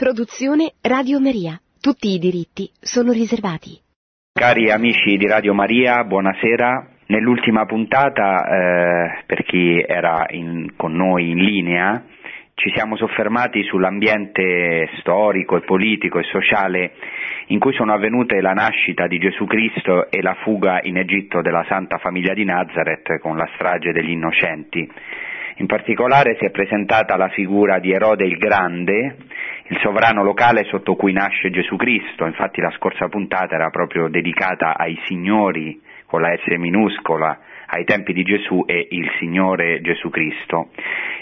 Produzione Radio Maria. Tutti i diritti sono riservati. Cari amici di Radio Maria, buonasera. Nell'ultima puntata, eh, per chi era in, con noi in linea, ci siamo soffermati sull'ambiente storico e politico e sociale in cui sono avvenute la nascita di Gesù Cristo e la fuga in Egitto della Santa Famiglia di Nazareth con la strage degli innocenti. In particolare si è presentata la figura di Erode il Grande, il sovrano locale sotto cui nasce Gesù Cristo, infatti la scorsa puntata era proprio dedicata ai signori con la S minuscola, ai tempi di Gesù e il Signore Gesù Cristo.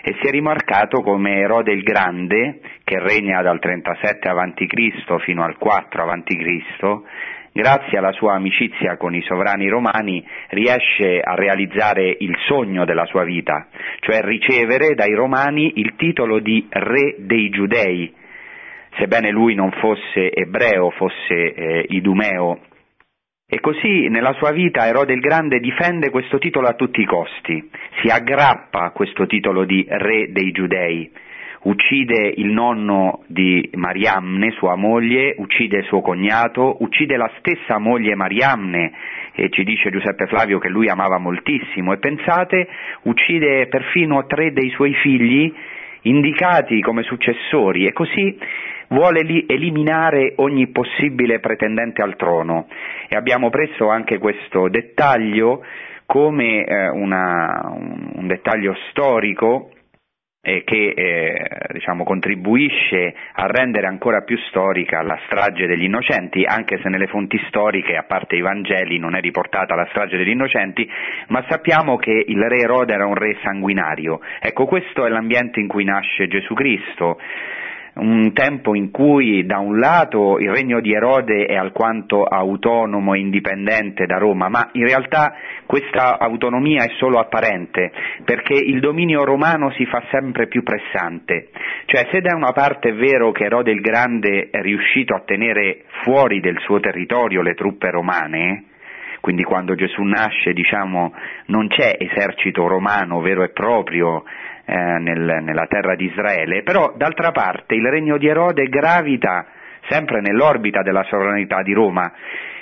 E si è rimarcato come Erode il Grande, che regna dal 37 a.C. fino al 4 a.C., grazie alla sua amicizia con i sovrani romani, riesce a realizzare il sogno della sua vita, cioè ricevere dai romani il titolo di re dei giudei, sebbene lui non fosse ebreo, fosse eh, idumeo. E così nella sua vita Erode il Grande difende questo titolo a tutti i costi, si aggrappa a questo titolo di re dei giudei, uccide il nonno di Mariamne, sua moglie, uccide suo cognato, uccide la stessa moglie Mariamne, e ci dice Giuseppe Flavio che lui amava moltissimo, e pensate, uccide perfino tre dei suoi figli indicati come successori, e così vuole eliminare ogni possibile pretendente al trono. E abbiamo preso anche questo dettaglio come eh, una, un, un dettaglio storico eh, che eh, diciamo, contribuisce a rendere ancora più storica la strage degli innocenti, anche se nelle fonti storiche, a parte i Vangeli, non è riportata la strage degli innocenti, ma sappiamo che il re Erode era un re sanguinario. Ecco, questo è l'ambiente in cui nasce Gesù Cristo un tempo in cui da un lato il regno di Erode è alquanto autonomo e indipendente da Roma, ma in realtà questa autonomia è solo apparente, perché il dominio romano si fa sempre più pressante. Cioè se da una parte è vero che Erode il Grande è riuscito a tenere fuori del suo territorio le truppe romane, quindi quando Gesù nasce diciamo non c'è esercito romano vero e proprio eh, nel, nella terra di Israele, però d'altra parte il regno di Erode gravita sempre nell'orbita della sovranità di Roma,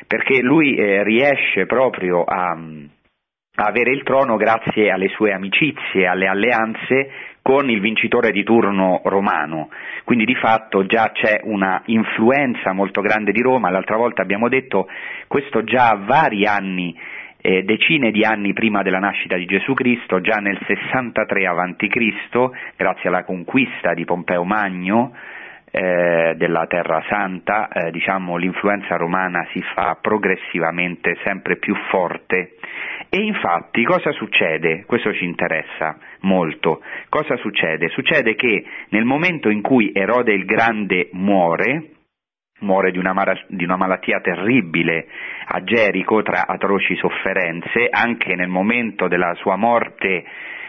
perché lui eh, riesce proprio a, a avere il trono grazie alle sue amicizie, alle alleanze con il vincitore di turno romano, quindi di fatto già c'è una influenza molto grande di Roma, l'altra volta abbiamo detto questo già ha vari anni eh, decine di anni prima della nascita di Gesù Cristo, già nel 63 a.C., grazie alla conquista di Pompeo Magno eh, della Terra Santa, eh, diciamo, l'influenza romana si fa progressivamente sempre più forte. E infatti cosa succede? Questo ci interessa molto. Cosa succede? Succede che nel momento in cui Erode il Grande muore, muore di una, mar- di una, malattia terribile a Gerico tra atroci sofferenze, anche nel momento della sua morte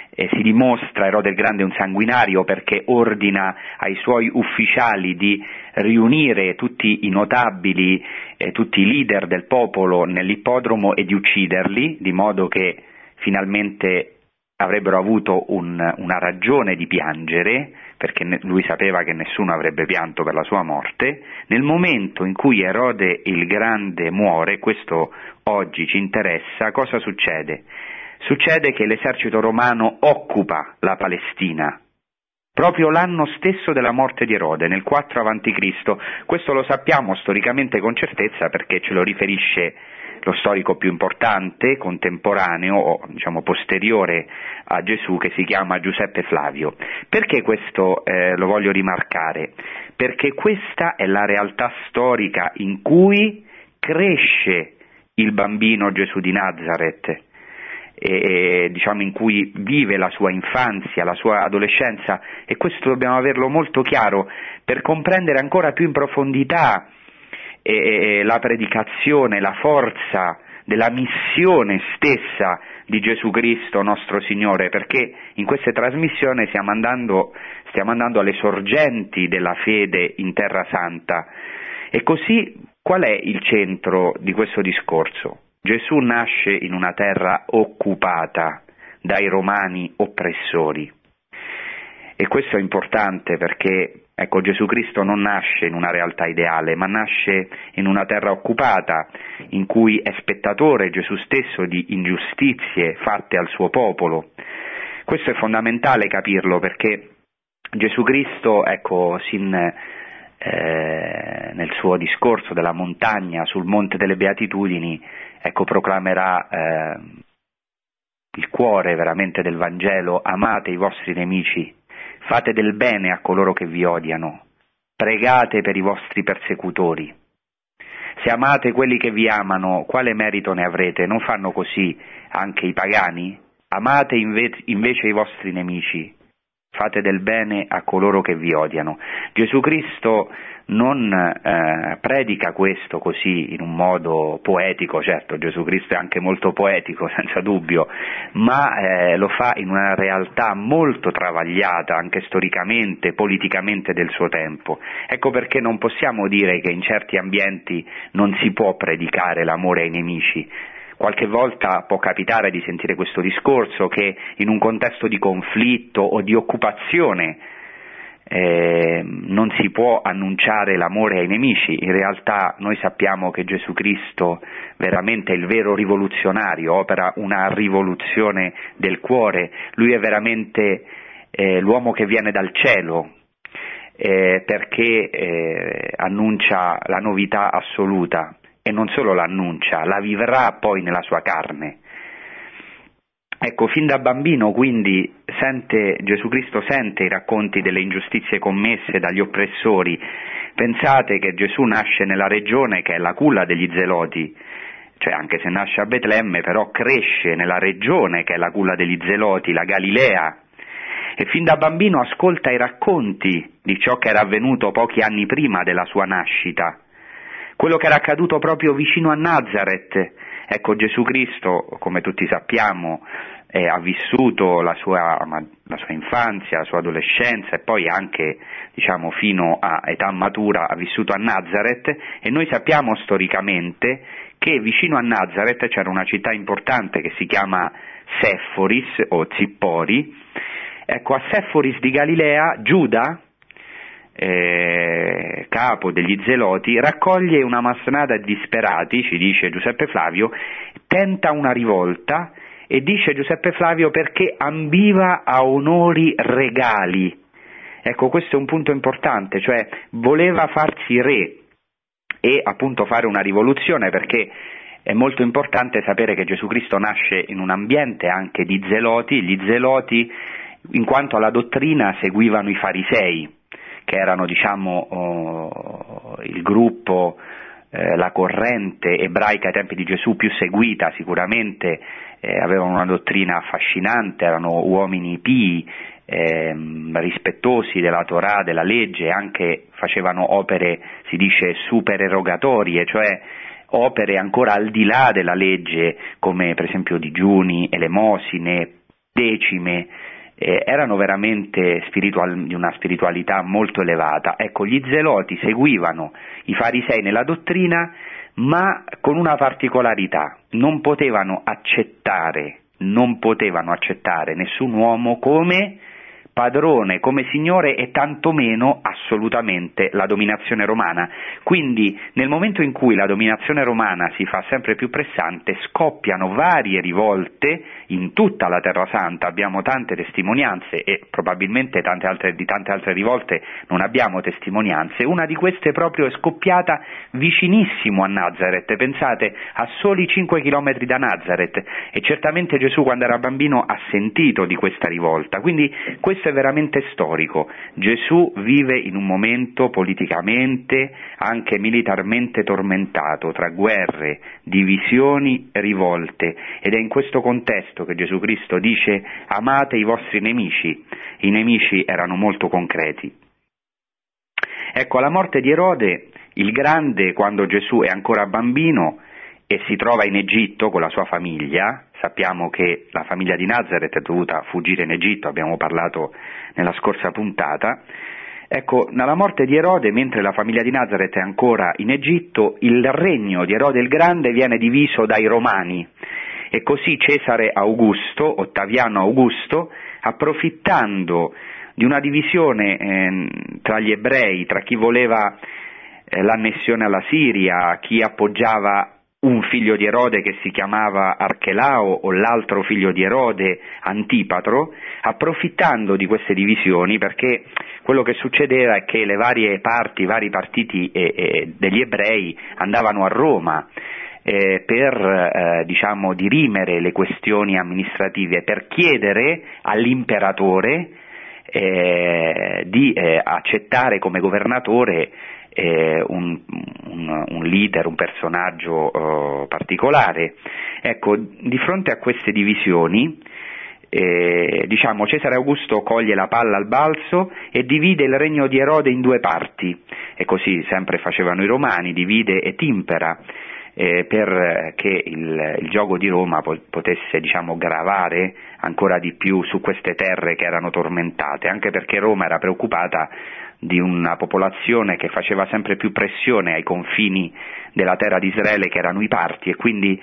eh, si dimostra Erode il Grande un sanguinario perché ordina ai suoi ufficiali di riunire tutti i notabili, eh, tutti i leader del popolo nell'ippodromo e di ucciderli, di modo che finalmente avrebbero avuto un, una ragione di piangere, perché lui sapeva che nessuno avrebbe pianto per la sua morte, nel momento in cui Erode il Grande muore, questo oggi ci interessa, cosa succede? Succede che l'esercito romano occupa la Palestina, proprio l'anno stesso della morte di Erode, nel 4 a.C. Questo lo sappiamo storicamente con certezza perché ce lo riferisce lo storico più importante, contemporaneo o diciamo posteriore a Gesù che si chiama Giuseppe Flavio. Perché questo eh, lo voglio rimarcare? Perché questa è la realtà storica in cui cresce il bambino Gesù di Nazareth, e, diciamo, in cui vive la sua infanzia, la sua adolescenza e questo dobbiamo averlo molto chiaro per comprendere ancora più in profondità e, e la predicazione, la forza della missione stessa di Gesù Cristo nostro Signore, perché in queste trasmissioni stiamo andando, stiamo andando alle sorgenti della fede in Terra Santa. E così qual è il centro di questo discorso? Gesù nasce in una terra occupata dai romani oppressori. E questo è importante perché Ecco, Gesù Cristo non nasce in una realtà ideale, ma nasce in una terra occupata, in cui è spettatore Gesù stesso di ingiustizie fatte al suo popolo. Questo è fondamentale capirlo perché Gesù Cristo, ecco, sin, eh, nel suo discorso della montagna sul Monte delle Beatitudini, ecco, proclamerà eh, il cuore veramente del Vangelo, amate i vostri nemici Fate del bene a coloro che vi odiano, pregate per i vostri persecutori. Se amate quelli che vi amano, quale merito ne avrete? Non fanno così anche i pagani? Amate invece i vostri nemici, fate del bene a coloro che vi odiano. Gesù Cristo non eh, predica questo così in un modo poetico, certo Gesù Cristo è anche molto poetico senza dubbio, ma eh, lo fa in una realtà molto travagliata anche storicamente, politicamente del suo tempo. Ecco perché non possiamo dire che in certi ambienti non si può predicare l'amore ai nemici, Qualche volta può capitare di sentire questo discorso che in un contesto di conflitto o di occupazione eh, non si può annunciare l'amore ai nemici, in realtà noi sappiamo che Gesù Cristo veramente è il vero rivoluzionario, opera una rivoluzione del cuore, lui è veramente eh, l'uomo che viene dal cielo, eh, perché eh, annuncia la novità assoluta e non solo l'annuncia, la vivrà poi nella sua carne. Ecco, fin da bambino quindi sente, Gesù Cristo sente i racconti delle ingiustizie commesse dagli oppressori. Pensate che Gesù nasce nella regione che è la culla degli zeloti, cioè anche se nasce a Betlemme, però cresce nella regione che è la culla degli zeloti, la Galilea, e fin da bambino ascolta i racconti di ciò che era avvenuto pochi anni prima della sua nascita quello che era accaduto proprio vicino a Nazareth. Ecco, Gesù Cristo, come tutti sappiamo, eh, ha vissuto la sua, la sua, infanzia, la sua adolescenza e poi anche diciamo, fino a età matura ha vissuto a Nazareth e noi sappiamo storicamente che vicino a Nazareth c'era una città importante che si chiama Sephoris o Zippori. Ecco, a Sephoris di Galilea Giuda, eh, capo degli zeloti, raccoglie una masnada di disperati, ci dice Giuseppe Flavio, tenta una rivolta e dice Giuseppe Flavio perché ambiva a onori regali. Ecco, questo è un punto importante, cioè voleva farsi re e appunto fare una rivoluzione perché è molto importante sapere che Gesù Cristo nasce in un ambiente anche di zeloti, gli zeloti in quanto alla dottrina seguivano i farisei, che erano diciamo, oh, il gruppo, eh, la corrente ebraica ai tempi di Gesù più seguita sicuramente, eh, avevano una dottrina affascinante, erano uomini pii, eh, rispettosi della Torah, della legge, anche facevano opere, si dice, supererogatorie, cioè opere ancora al di là della legge, come per esempio digiuni, elemosine, decime, eh, erano veramente spiritual, di una spiritualità molto elevata. Ecco, gli zeloti seguivano i farisei nella dottrina, ma con una particolarità, non potevano accettare, non potevano accettare nessun uomo come padrone, come signore e tantomeno assolutamente la dominazione romana. Quindi nel momento in cui la dominazione romana si fa sempre più pressante scoppiano varie rivolte in tutta la Terra Santa, abbiamo tante testimonianze e probabilmente tante altre, di tante altre rivolte non abbiamo testimonianze, una di queste proprio è scoppiata vicinissimo a Nazareth, pensate a soli 5 km da Nazareth. E certamente Gesù quando era bambino ha sentito di questa rivolta, quindi questo questo è veramente storico. Gesù vive in un momento politicamente, anche militarmente tormentato, tra guerre, divisioni, rivolte, ed è in questo contesto che Gesù Cristo dice amate i vostri nemici. I nemici erano molto concreti. Ecco, alla morte di Erode, il grande, quando Gesù è ancora bambino e si trova in Egitto con la sua famiglia, Sappiamo che la famiglia di Nazareth è dovuta fuggire in Egitto, abbiamo parlato nella scorsa puntata. Ecco, nella morte di Erode, mentre la famiglia di Nazareth è ancora in Egitto, il regno di Erode il Grande viene diviso dai Romani e così Cesare Augusto, Ottaviano Augusto, approfittando di una divisione eh, tra gli ebrei, tra chi voleva eh, l'annessione alla Siria, chi appoggiava un figlio di Erode che si chiamava Archelao o l'altro figlio di Erode Antipatro, approfittando di queste divisioni perché quello che succedeva è che le varie parti, i vari partiti eh, eh, degli ebrei andavano a Roma eh, per eh, diciamo, dirimere le questioni amministrative, per chiedere all'imperatore eh, di eh, accettare come governatore eh, un, un, un, leader, un personaggio eh, particolare. Ecco, di fronte a queste divisioni, eh, diciamo, Cesare Augusto coglie la palla al balzo e divide il regno di Erode in due parti, e così sempre facevano i romani, divide e timpera. Eh, perché il, il, gioco di Roma potesse diciamo, gravare ancora di più su queste terre che erano tormentate, anche perché Roma era preoccupata di una popolazione che faceva sempre più pressione ai confini della terra di Israele che erano i parti e quindi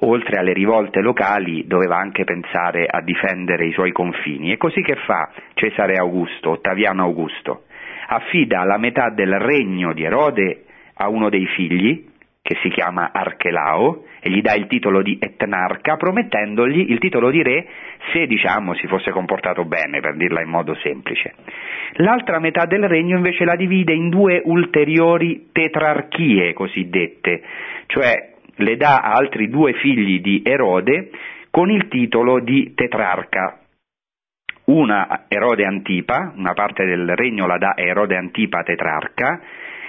oltre alle rivolte locali doveva anche pensare a difendere i suoi confini. E così che fa Cesare Augusto, Ottaviano Augusto? Affida la metà del regno di Erode a uno dei figli, che si chiama Archelao, e gli dà il titolo di etnarca, promettendogli il titolo di re se diciamo si fosse comportato bene, per dirla in modo semplice. L'altra metà del regno invece la divide in due ulteriori tetrarchie cosiddette, cioè le dà a altri due figli di Erode con il titolo di tetrarca. Una Erode Antipa, una parte del regno la dà Erode Antipa tetrarca,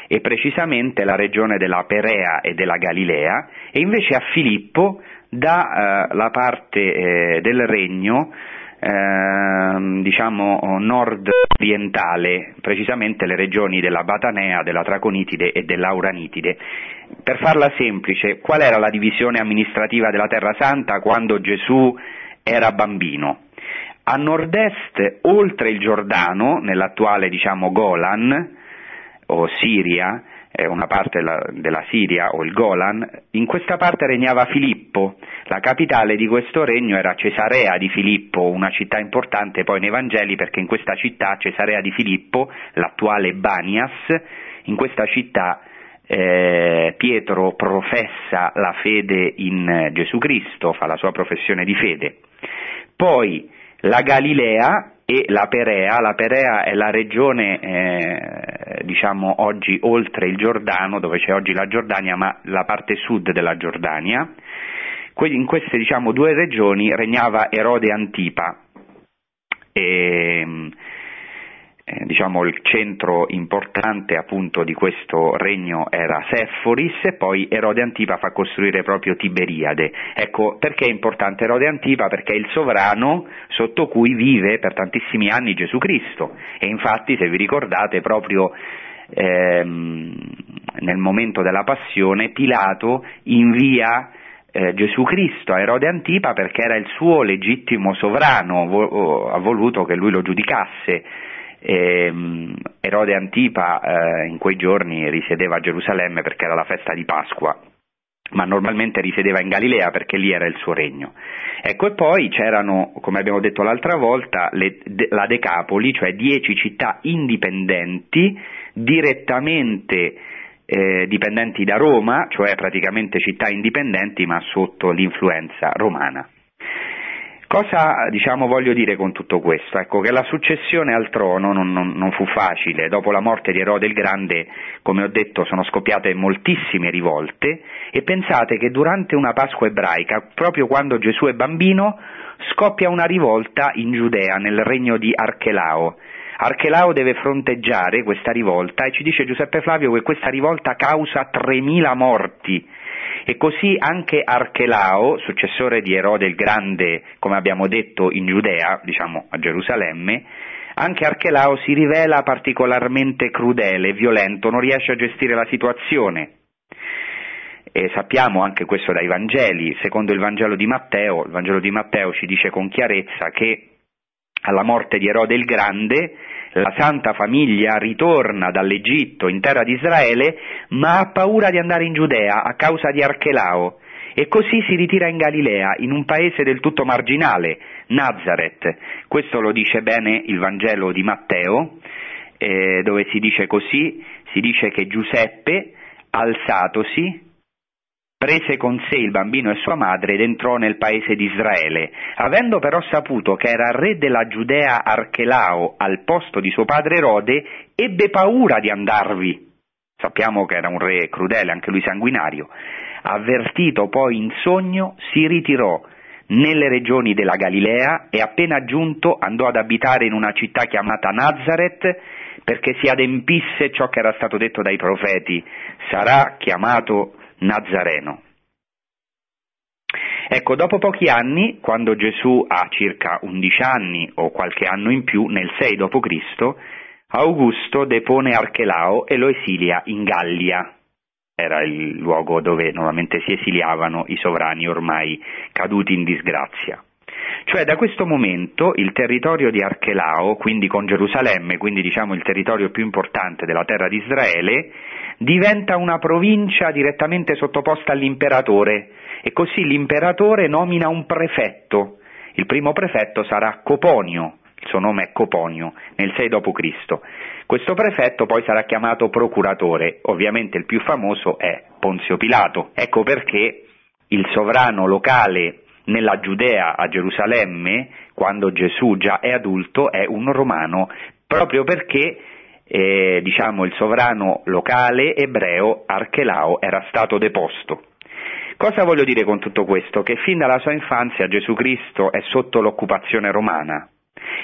e precisamente la regione della Perea e della Galilea, e invece a Filippo dà eh, la parte eh, del regno eh, diciamo nord-orientale, precisamente le regioni della Batanea, della Traconitide e dell'Auranitide. Per farla semplice, qual era la divisione amministrativa della Terra Santa quando Gesù era bambino? A nord-est, oltre il Giordano, nell'attuale diciamo Golan, o Siria, una parte della Siria o il Golan, in questa parte regnava Filippo, la capitale di questo regno era Cesarea di Filippo, una città importante poi nei Vangeli perché in questa città, Cesarea di Filippo, l'attuale Banias, in questa città eh, Pietro professa la fede in Gesù Cristo, fa la sua professione di fede. Poi la Galilea e la Perea, la Perea è la regione eh, diciamo oggi oltre il Giordano, dove c'è oggi la Giordania, ma la parte sud della Giordania. In queste diciamo, due regioni regnava Erode Antipa. E, eh, diciamo, il centro importante appunto di questo regno era Sefforis e poi Erode Antipa fa costruire proprio Tiberiade. Ecco, perché è importante Erode Antipa? Perché è il sovrano sotto cui vive per tantissimi anni Gesù Cristo e infatti se vi ricordate proprio ehm, nel momento della passione Pilato invia eh, Gesù Cristo a Erode Antipa perché era il suo legittimo sovrano, vo- ha voluto che lui lo giudicasse e, ehm, Erode Antipa eh, in quei giorni risiedeva a Gerusalemme perché era la festa di Pasqua, ma normalmente risiedeva in Galilea perché lì era il suo regno. Ecco, e poi c'erano, come abbiamo detto l'altra volta, le, de, la Decapoli, cioè dieci città indipendenti, direttamente eh, dipendenti da Roma, cioè praticamente città indipendenti ma sotto l'influenza romana. Cosa diciamo, voglio dire con tutto questo? Ecco che la successione al trono non, non, non, fu facile, dopo la morte di Erode il Grande, come ho detto, sono scoppiate moltissime rivolte e pensate che durante una Pasqua ebraica, proprio quando Gesù è bambino, scoppia una rivolta in Giudea, nel regno di Archelao. Archelao deve fronteggiare questa rivolta e ci dice Giuseppe Flavio che questa rivolta causa 3.000 morti e così anche Archelao, successore di Erode il Grande, come abbiamo detto in Giudea, diciamo a Gerusalemme, anche Archelao si rivela particolarmente crudele, violento, non riesce a gestire la situazione. E sappiamo anche questo dai Vangeli, secondo il Vangelo di Matteo, il Vangelo di Matteo ci dice con chiarezza che alla morte di Erode il Grande la Santa Famiglia ritorna dall'Egitto in terra di Israele, ma ha paura di andare in Giudea a causa di Archelao e così si ritira in Galilea, in un paese del tutto marginale, Nazareth. Questo lo dice bene il Vangelo di Matteo, eh, dove si dice così, si dice che Giuseppe, alzatosi, prese con sé il bambino e sua madre ed entrò nel paese di Israele. Avendo però saputo che era re della Giudea Archelao al posto di suo padre Erode, ebbe paura di andarvi. Sappiamo che era un re crudele, anche lui sanguinario. Avvertito poi in sogno, si ritirò nelle regioni della Galilea e appena giunto andò ad abitare in una città chiamata Nazareth perché si adempisse ciò che era stato detto dai profeti, sarà chiamato Nazareno. Ecco, dopo pochi anni, quando Gesù ha circa 11 anni o qualche anno in più, nel 6 d.C., Augusto depone Archelao e lo esilia in Gallia. Era il luogo dove normalmente si esiliavano i sovrani ormai caduti in disgrazia. Cioè da questo momento il territorio di Archelao, quindi con Gerusalemme, quindi diciamo il territorio più importante della terra di Israele, diventa una provincia direttamente sottoposta all'imperatore e così l'imperatore nomina un prefetto. Il primo prefetto sarà Coponio, il suo nome è Coponio, nel 6 d.C. Questo prefetto poi sarà chiamato procuratore, ovviamente il più famoso è Ponzio Pilato. Ecco perché il sovrano locale nella Giudea a Gerusalemme, quando Gesù già è adulto, è un romano, proprio perché eh, diciamo, il sovrano locale ebreo Archelao era stato deposto. Cosa voglio dire con tutto questo? Che fin dalla sua infanzia Gesù Cristo è sotto l'occupazione romana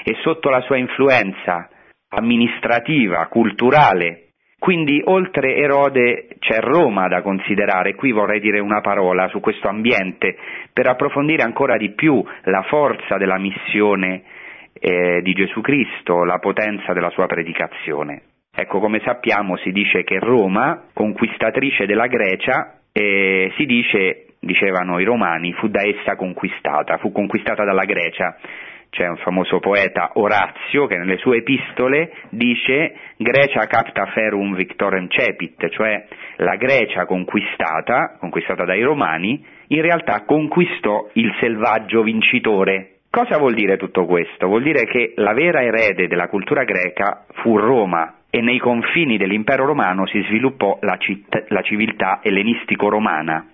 e sotto la sua influenza amministrativa, culturale. Quindi oltre Erode c'è Roma da considerare, qui vorrei dire una parola su questo ambiente per approfondire ancora di più la forza della missione eh, di Gesù Cristo, la potenza della sua predicazione. Ecco, come sappiamo si dice che Roma, conquistatrice della Grecia, eh, si dice, dicevano i romani, fu da essa conquistata, fu conquistata dalla Grecia. C'è un famoso poeta Orazio che nelle sue epistole dice Grecia capta ferum victorem cepit, cioè la Grecia conquistata, conquistata dai romani, in realtà conquistò il selvaggio vincitore, Cosa vuol dire tutto questo? Vuol dire che la vera erede della cultura greca fu Roma e nei confini dell'impero romano si sviluppò la, citt- la civiltà ellenistico-romana.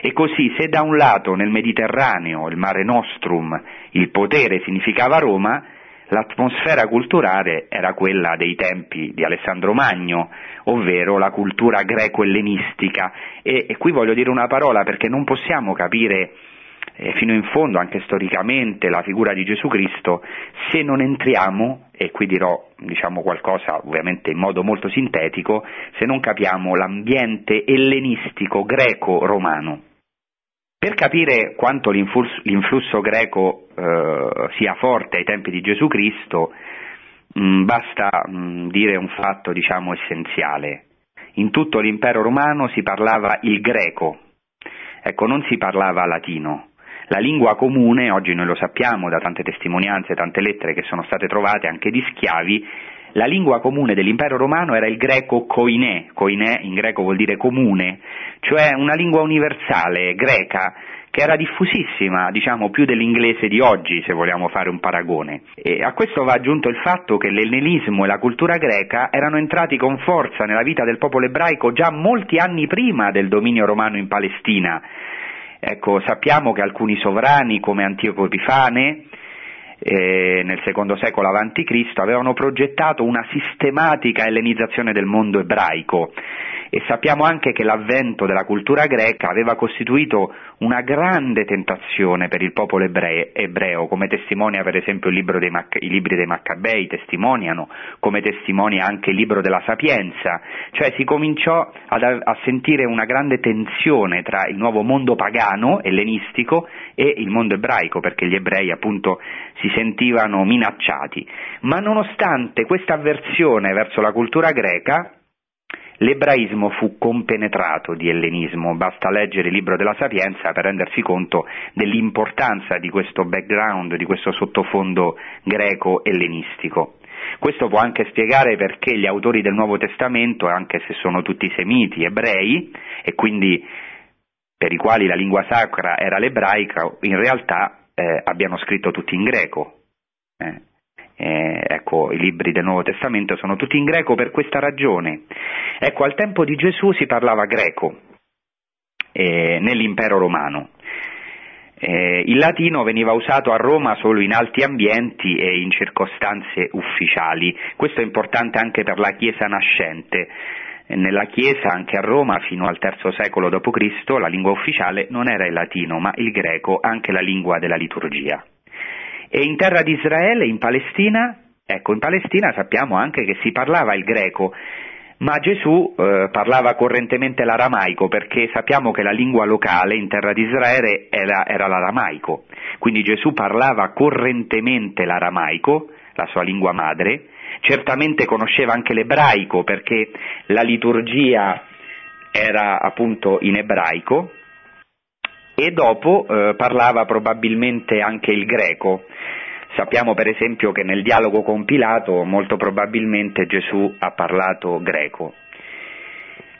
E così se da un lato nel Mediterraneo, il mare nostrum, il potere significava Roma, l'atmosfera culturale era quella dei tempi di Alessandro Magno, ovvero la cultura greco-ellenistica. E, e qui voglio dire una parola perché non possiamo capire eh, fino in fondo, anche storicamente, la figura di Gesù Cristo, se non entriamo, e qui dirò diciamo, qualcosa ovviamente in modo molto sintetico, se non capiamo l'ambiente ellenistico greco-romano. Per capire quanto l'influsso, l'influsso greco eh, sia forte ai tempi di Gesù Cristo, mh, mm, basta mh, mm, dire un fatto diciamo, essenziale. In tutto l'impero romano si parlava il greco, ecco, non si parlava latino. La lingua comune, oggi noi lo sappiamo da tante testimonianze, tante lettere che sono state trovate anche di schiavi, la lingua comune dell'impero romano era il greco koiné, koiné in greco vuol dire comune, cioè una lingua universale, greca, che era diffusissima, diciamo più dell'inglese di oggi, se vogliamo fare un paragone. E a questo va aggiunto il fatto che l'ellenismo e la cultura greca erano entrati con forza nella vita del popolo ebraico già molti anni prima del dominio romano in Palestina, Ecco, sappiamo che alcuni sovrani come Antioco Epifane eh, nel secondo secolo a.C. avevano progettato una sistematica ellenizzazione del mondo ebraico e sappiamo anche che l'avvento della cultura greca aveva costituito una grande tentazione per il popolo ebreo, ebreo come testimonia per esempio Mac- i libri dei Maccabei, testimoniano, come testimonia anche il libro della Sapienza, cioè si cominciò ad, a sentire una grande tensione tra il nuovo mondo pagano, ellenistico, e il mondo ebraico, perché gli ebrei appunto si sentivano minacciati. Ma nonostante questa avversione verso la cultura greca, L'ebraismo fu compenetrato di ellenismo, basta leggere il libro della Sapienza per rendersi conto dell'importanza di questo background, di questo sottofondo greco-ellenistico. Questo può anche spiegare perché gli autori del Nuovo Testamento, anche se sono tutti semiti, ebrei, e quindi per i quali la lingua sacra era l'ebraica, in realtà eh, abbiano scritto tutti in greco. Eh. Eh, ecco, i libri del Nuovo Testamento sono tutti in greco per questa ragione. Ecco, al tempo di Gesù si parlava greco eh, nell'impero romano. Eh, il latino veniva usato a Roma solo in alti ambienti e in circostanze ufficiali. Questo è importante anche per la Chiesa nascente. Nella Chiesa, anche a Roma, fino al III secolo d.C., la lingua ufficiale non era il latino, ma il greco, anche la lingua della liturgia. E in terra di Israele, in Palestina, ecco, in Palestina sappiamo anche che si parlava il greco, ma Gesù eh, parlava correntemente l'aramaico perché sappiamo che la lingua locale in terra di Israele era, era l'aramaico, quindi Gesù parlava correntemente l'aramaico, la sua lingua madre, certamente conosceva anche l'ebraico perché la liturgia era appunto in ebraico e dopo eh, parlava probabilmente anche il greco. Sappiamo per esempio che nel dialogo con Pilato molto probabilmente Gesù ha parlato greco.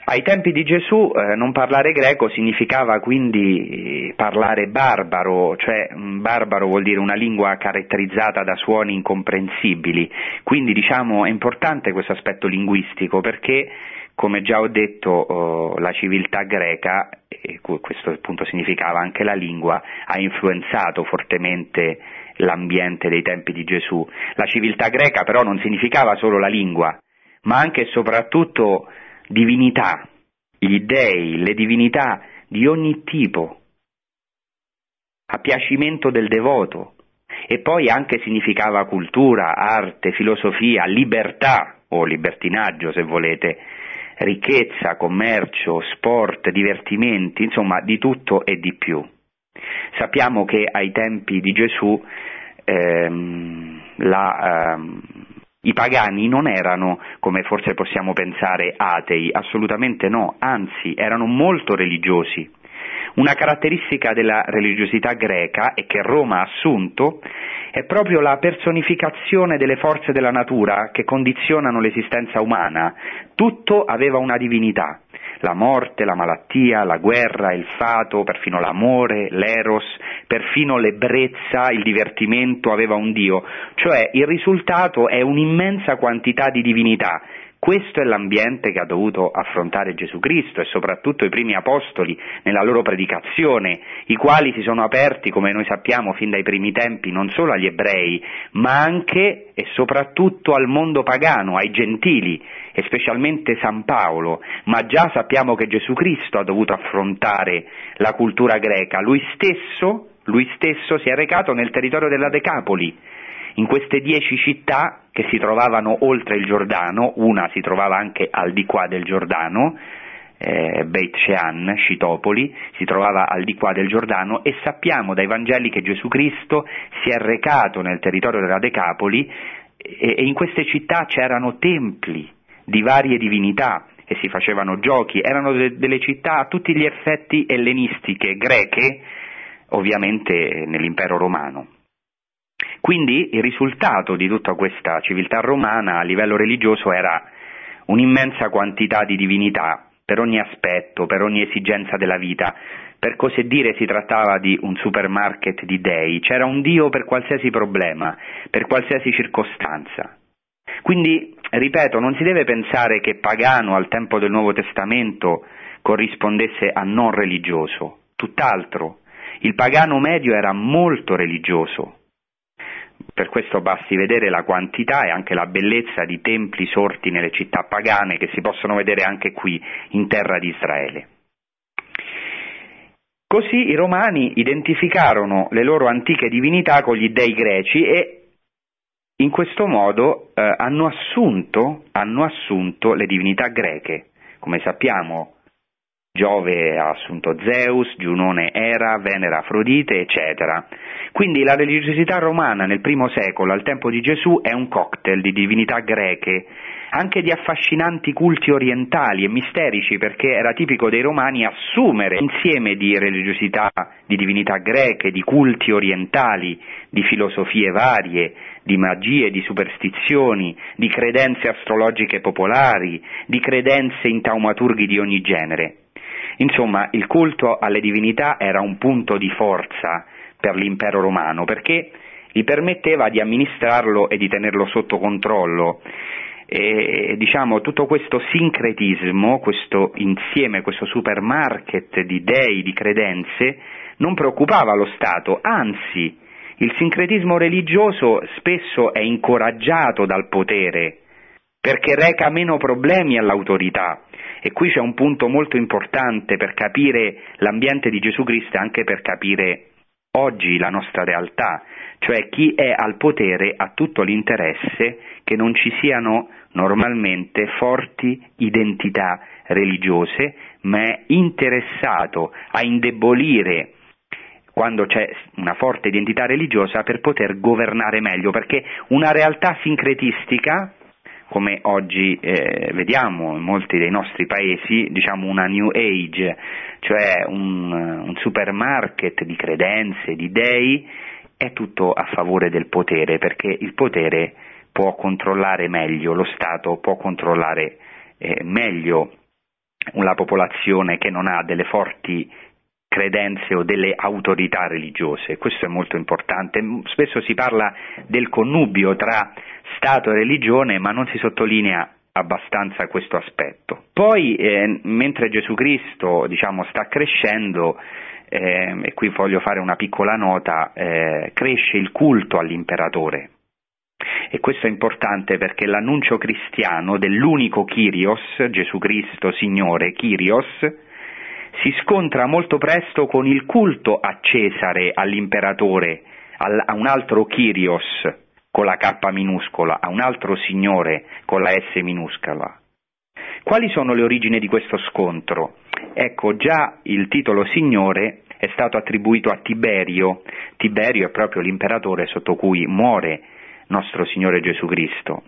Ai tempi di Gesù eh, non parlare greco significava quindi eh, parlare barbaro, cioè barbaro vuol dire una lingua caratterizzata da suoni incomprensibili, quindi diciamo è importante questo aspetto linguistico perché come già ho detto oh, la civiltà greca, e questo appunto significava anche la lingua, ha influenzato fortemente l'ambiente dei tempi di Gesù. La civiltà greca però non significava solo la lingua, ma anche e soprattutto divinità, gli dei, le divinità di ogni tipo, appiacimento del devoto, e poi anche significava cultura, arte, filosofia, libertà o libertinaggio se volete, ricchezza, commercio, sport, divertimenti, insomma di tutto e di più. Sappiamo che ai tempi di Gesù ehm, la, ehm, i pagani non erano, come forse possiamo pensare, atei, assolutamente no, anzi erano molto religiosi. Una caratteristica della religiosità greca e che Roma ha assunto è proprio la personificazione delle forze della natura che condizionano l'esistenza umana. Tutto aveva una divinità la morte, la malattia, la guerra, il fato, perfino l'amore, l'eros, perfino l'ebbrezza, il divertimento aveva un Dio, cioè il risultato è un'immensa quantità di divinità. Questo è l'ambiente che ha dovuto affrontare Gesù Cristo e soprattutto i primi apostoli nella loro predicazione, i quali si sono aperti, come noi sappiamo, fin dai primi tempi, non solo agli ebrei, ma anche e soprattutto al mondo pagano, ai gentili, e specialmente San Paolo, ma già sappiamo che Gesù Cristo ha dovuto affrontare la cultura greca, lui stesso, lui stesso si è recato nel territorio della Decapoli, in queste dieci città che si trovavano oltre il Giordano, una si trovava anche al di qua del Giordano, eh, Beit Shean, Scitopoli, si trovava al di qua del Giordano e sappiamo dai Vangeli che Gesù Cristo si è recato nel territorio della Decapoli e, e in queste città c'erano templi, di varie divinità e si facevano giochi, erano de- delle città a tutti gli effetti ellenistiche, greche, ovviamente nell'impero romano. Quindi il risultato di tutta questa civiltà romana a livello religioso era un'immensa quantità di divinità per ogni aspetto, per ogni esigenza della vita. Per così dire si trattava di un supermarket di dei, c'era un Dio per qualsiasi problema, per qualsiasi circostanza. Quindi, ripeto, non si deve pensare che pagano al tempo del Nuovo Testamento corrispondesse a non religioso, tutt'altro. Il pagano medio era molto religioso. Per questo basti vedere la quantità e anche la bellezza di templi sorti nelle città pagane che si possono vedere anche qui in terra di Israele. Così i romani identificarono le loro antiche divinità con gli dei greci e in questo modo eh, hanno, assunto, hanno assunto le divinità greche. Come sappiamo, Giove ha assunto Zeus, Giunone Era, Venera Afrodite, eccetera. Quindi la religiosità romana nel primo secolo, al tempo di Gesù, è un cocktail di divinità greche, anche di affascinanti culti orientali e misterici, perché era tipico dei romani assumere insieme di religiosità, di divinità greche, di culti orientali, di filosofie varie, di magie, di superstizioni, di credenze astrologiche popolari, di credenze in taumaturghi di ogni genere. Insomma, il culto alle divinità era un punto di forza per l'impero romano perché gli permetteva di amministrarlo e di tenerlo sotto controllo. E, diciamo, tutto questo sincretismo, questo insieme, questo supermarket di dei, di credenze, non preoccupava lo Stato, anzi, il sincretismo religioso spesso è incoraggiato dal potere perché reca meno problemi all'autorità. E qui c'è un punto molto importante per capire l'ambiente di Gesù Cristo e anche per capire oggi la nostra realtà, cioè chi è al potere ha tutto l'interesse che non ci siano normalmente forti identità religiose, ma è interessato a indebolire quando c'è una forte identità religiosa per poter governare meglio, perché una realtà sincretistica come oggi eh, vediamo in molti dei nostri paesi, diciamo una new age, cioè un, un supermarket di credenze, di dei, è tutto a favore del potere, perché il potere può controllare meglio, lo Stato può controllare eh, meglio la popolazione che non ha delle forti credenze o delle autorità religiose. Questo è molto importante. Spesso si parla del connubio tra Stato e religione, ma non si sottolinea abbastanza questo aspetto. Poi, eh, mentre Gesù Cristo diciamo, sta crescendo, eh, e qui voglio fare una piccola nota, eh, cresce il culto all'imperatore. E questo è importante perché l'annuncio cristiano dell'unico Kyrios, Gesù Cristo Signore, Kyrios, si scontra molto presto con il culto a Cesare, all'imperatore, a un altro Kyrios con la K minuscola, a un altro Signore con la S minuscola. Quali sono le origini di questo scontro? Ecco, già il titolo Signore è stato attribuito a Tiberio. Tiberio è proprio l'imperatore sotto cui muore nostro Signore Gesù Cristo.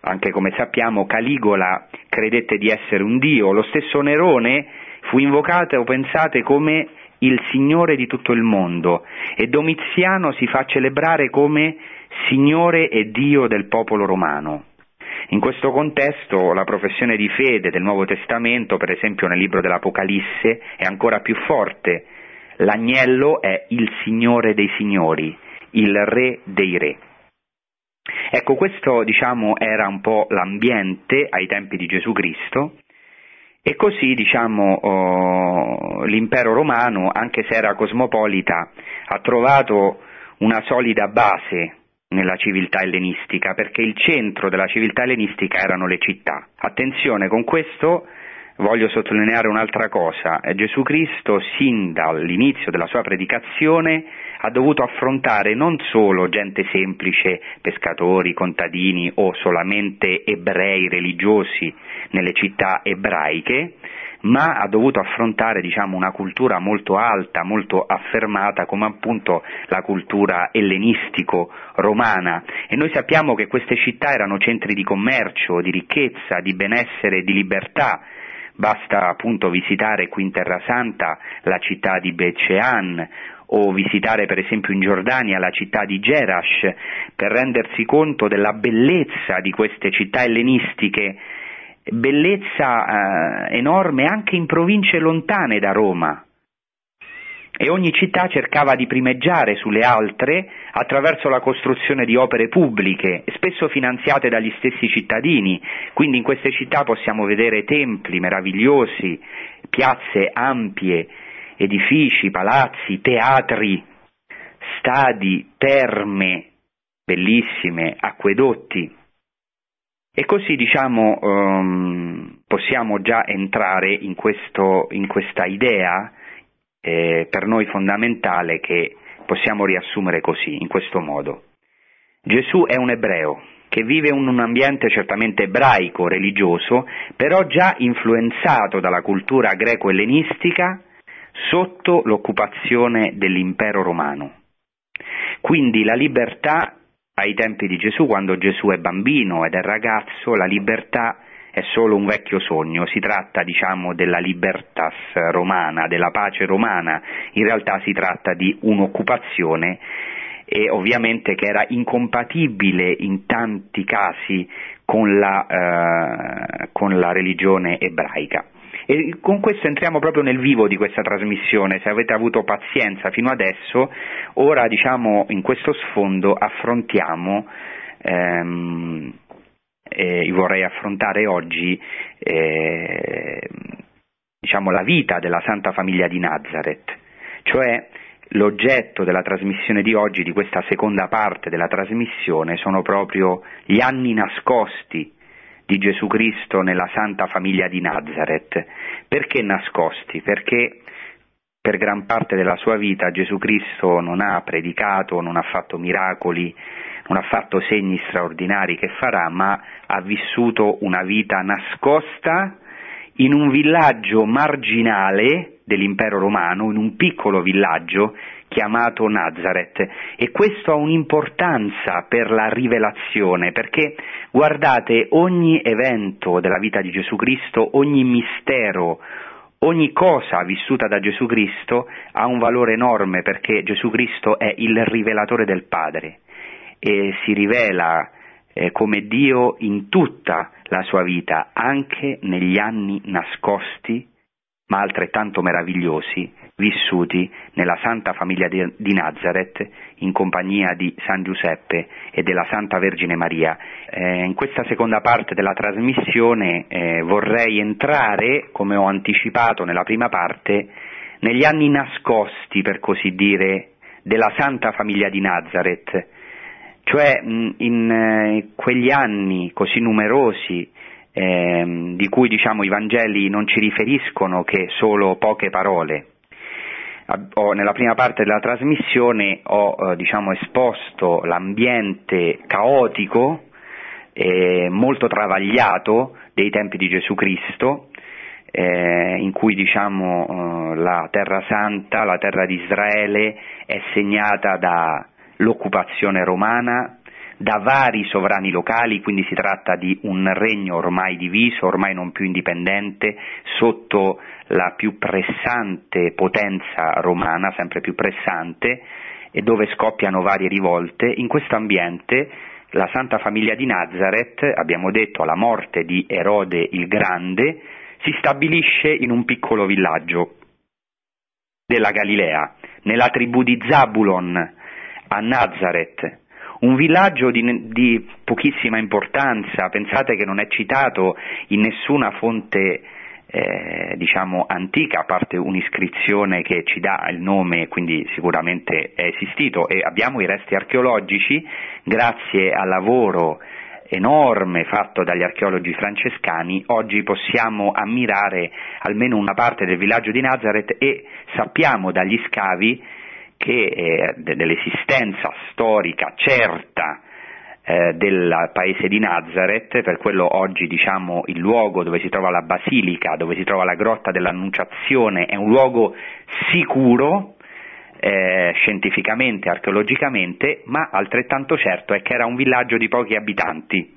Anche come sappiamo Caligola credette di essere un dio, lo stesso Nerone fu invocato, pensate, come il Signore di tutto il mondo e Domiziano si fa celebrare come Signore e Dio del popolo romano. In questo contesto la professione di fede del Nuovo Testamento, per esempio nel libro dell'Apocalisse, è ancora più forte. L'agnello è il Signore dei Signori, il Re dei Re. Ecco, questo diciamo era un po' l'ambiente ai tempi di Gesù Cristo e così, diciamo, oh, l'impero romano, anche se era cosmopolita, ha trovato una solida base nella civiltà ellenistica, perché il centro della civiltà ellenistica erano le città. Attenzione, con questo voglio sottolineare un'altra cosa. Gesù Cristo, sin dall'inizio della sua predicazione, ha dovuto affrontare non solo gente semplice, pescatori, contadini o solamente ebrei religiosi nelle città ebraiche, ma ha dovuto affrontare diciamo, una cultura molto alta, molto affermata come appunto la cultura ellenistico-romana e noi sappiamo che queste città erano centri di commercio, di ricchezza, di benessere, di libertà, basta appunto visitare qui in Terra Santa la città di Becean o visitare per esempio in Giordania la città di Gerash per rendersi conto della bellezza di queste città ellenistiche, bellezza eh, enorme anche in province lontane da Roma. E ogni città cercava di primeggiare sulle altre attraverso la costruzione di opere pubbliche, spesso finanziate dagli stessi cittadini. Quindi in queste città possiamo vedere templi meravigliosi, piazze ampie, edifici, palazzi, teatri, stadi, terme bellissime, acquedotti. E così diciamo um, possiamo già entrare in, questo, in questa idea eh, per noi fondamentale che possiamo riassumere così, in questo modo. Gesù è un ebreo che vive in un ambiente certamente ebraico, religioso, però già influenzato dalla cultura greco-ellenistica sotto l'occupazione dell'impero romano. Quindi la libertà ai tempi di Gesù, quando Gesù è bambino ed è ragazzo, la libertà è solo un vecchio sogno, si tratta diciamo della libertas romana, della pace romana, in realtà si tratta di un'occupazione e ovviamente che era incompatibile in tanti casi con la, eh, con la religione ebraica. E con questo entriamo proprio nel vivo di questa trasmissione, se avete avuto pazienza fino adesso, ora diciamo in questo sfondo affrontiamo, ehm, eh, vorrei affrontare oggi eh, diciamo, la vita della Santa Famiglia di Nazareth, cioè l'oggetto della trasmissione di oggi, di questa seconda parte della trasmissione, sono proprio gli anni nascosti di Gesù Cristo nella Santa Famiglia di Nazareth. Perché nascosti? Perché per gran parte della sua vita Gesù Cristo non ha predicato, non ha fatto miracoli, non ha fatto segni straordinari che farà, ma ha vissuto una vita nascosta in un villaggio marginale dell'impero romano, in un piccolo villaggio chiamato Nazareth. E questo ha un'importanza per la rivelazione perché guardate ogni evento della vita di Gesù Cristo, ogni mistero, ogni cosa vissuta da Gesù Cristo ha un valore enorme perché Gesù Cristo è il rivelatore del Padre e si rivela eh, come Dio in tutta la sua vita, anche negli anni nascosti ma altrettanto meravigliosi vissuti nella Santa Famiglia di Nazareth in compagnia di San Giuseppe e della Santa Vergine Maria. Eh, in questa seconda parte della trasmissione eh, vorrei entrare, come ho anticipato nella prima parte, negli anni nascosti, per così dire, della Santa Famiglia di Nazareth, cioè in eh, quegli anni così numerosi eh, di cui diciamo, i Vangeli non ci riferiscono che solo poche parole, nella prima parte della trasmissione ho eh, diciamo, esposto l'ambiente caotico e molto travagliato dei tempi di Gesù Cristo, eh, in cui diciamo, eh, la Terra Santa, la terra di Israele è segnata dall'occupazione romana, da vari sovrani locali, quindi si tratta di un regno ormai diviso, ormai non più indipendente, sotto la più pressante potenza romana, sempre più pressante, e dove scoppiano varie rivolte. In questo ambiente la Santa Famiglia di Nazareth, abbiamo detto alla morte di Erode il Grande, si stabilisce in un piccolo villaggio della Galilea, nella tribù di Zabulon, a Nazareth, un villaggio di, di, pochissima importanza, pensate che non è citato in nessuna fonte eh, diciamo antica, a parte un'iscrizione che ci dà il nome, quindi sicuramente è esistito. E abbiamo i resti archeologici grazie al lavoro enorme fatto dagli archeologi francescani, oggi possiamo ammirare almeno una parte del villaggio di Nazareth e sappiamo dagli scavi che eh, dell'esistenza storica certa eh, del paese di Nazareth, per quello oggi diciamo il luogo dove si trova la basilica, dove si trova la grotta dell'Annunciazione, è un luogo sicuro eh, scientificamente, archeologicamente, ma altrettanto certo è che era un villaggio di pochi abitanti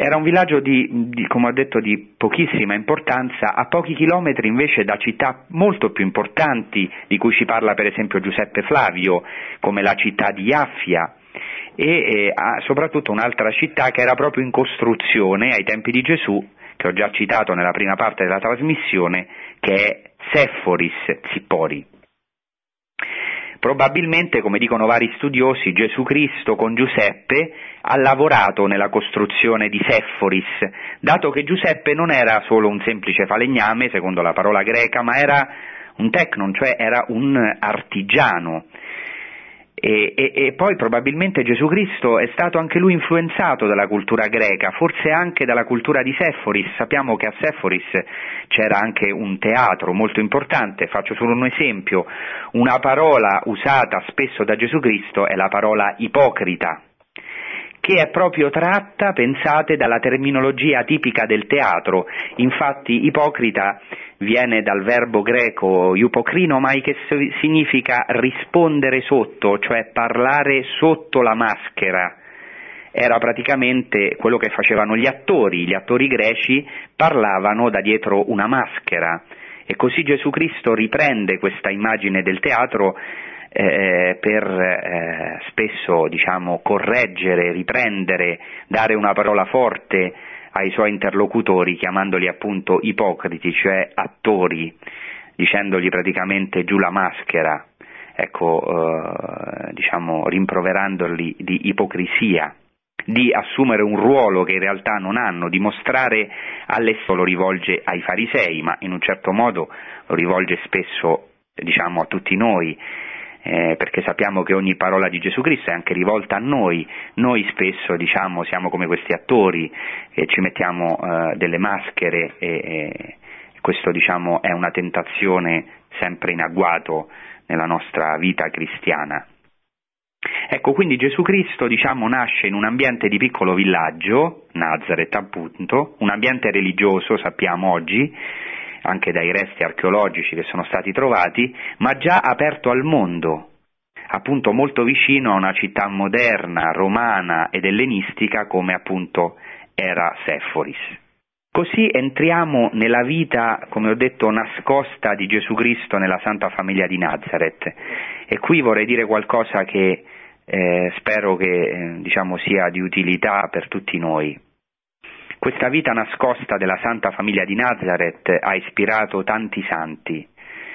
era un villaggio di, di, come ho detto, di pochissima importanza, a pochi chilometri invece da città molto più importanti, di cui ci parla per esempio Giuseppe Flavio, come la città di Affia, e eh, soprattutto un'altra città che era proprio in costruzione ai tempi di Gesù, che ho già citato nella prima parte della trasmissione, che è Sephoris Zippori. Probabilmente, come dicono vari studiosi, Gesù Cristo con Giuseppe ha lavorato nella costruzione di Sephoris, dato che Giuseppe non era solo un semplice falegname, secondo la parola greca, ma era un tecnon, cioè era un artigiano e, e, e, poi probabilmente Gesù Cristo è stato anche lui influenzato dalla cultura greca, forse anche dalla cultura di Sephoris. Sappiamo che a Sephoris c'era anche un teatro molto importante, faccio solo un esempio. Una parola usata spesso da Gesù Cristo è la parola ipocrita, che è proprio tratta, pensate, dalla terminologia tipica del teatro. Infatti ipocrita viene dal verbo greco iupocrinomai che significa rispondere sotto, cioè parlare sotto la maschera. Era praticamente quello che facevano gli attori, gli attori greci parlavano da dietro una maschera e così Gesù Cristo riprende questa immagine del teatro eh, per eh, spesso diciamo, correggere, riprendere, dare una parola forte ai suoi interlocutori chiamandoli appunto ipocriti, cioè attori, dicendogli praticamente giù la maschera, ecco, eh, diciamo, rimproverandoli di ipocrisia, di assumere un ruolo che in realtà non hanno, di mostrare all'esso lo rivolge ai farisei, ma in un certo modo lo rivolge spesso diciamo, a tutti noi, eh, perché sappiamo che ogni parola di Gesù Cristo è anche rivolta a noi, noi spesso diciamo, siamo come questi attori che ci mettiamo eh, delle maschere e, e questo diciamo, è una tentazione sempre in agguato nella nostra vita cristiana. Ecco, quindi Gesù Cristo, diciamo, nasce in un ambiente di piccolo villaggio, Nazareth appunto, un ambiente religioso, sappiamo oggi, anche dai resti archeologici che sono stati trovati, ma già aperto al mondo, appunto molto vicino a una città moderna, romana ed ellenistica come appunto era Seforis. Così entriamo nella vita, come ho detto, nascosta di Gesù Cristo nella Santa Famiglia di Nazareth. E qui vorrei dire qualcosa che eh, spero che eh, diciamo, sia di utilità per tutti noi. Questa vita nascosta della Santa Famiglia di Nazareth ha ispirato tanti santi.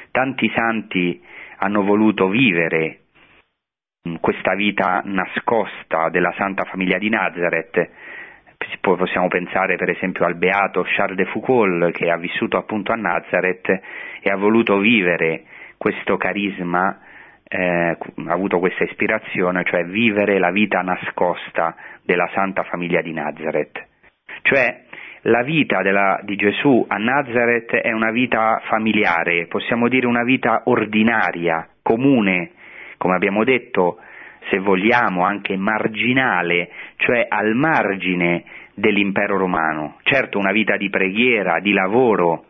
Tanti santi hanno voluto vivere questa vita nascosta della Santa Famiglia di Nazareth. Possiamo pensare per esempio al beato Charles de Foucault che ha vissuto appunto a Nazareth e ha voluto vivere questo carisma, eh, ha avuto questa ispirazione, cioè vivere la vita nascosta della Santa Famiglia di Nazareth. Cioè la vita della, di Gesù a Nazareth è una vita familiare, possiamo dire una vita ordinaria, comune, come abbiamo detto, se vogliamo anche marginale, cioè al margine dell'impero romano. Certo una vita di preghiera, di lavoro,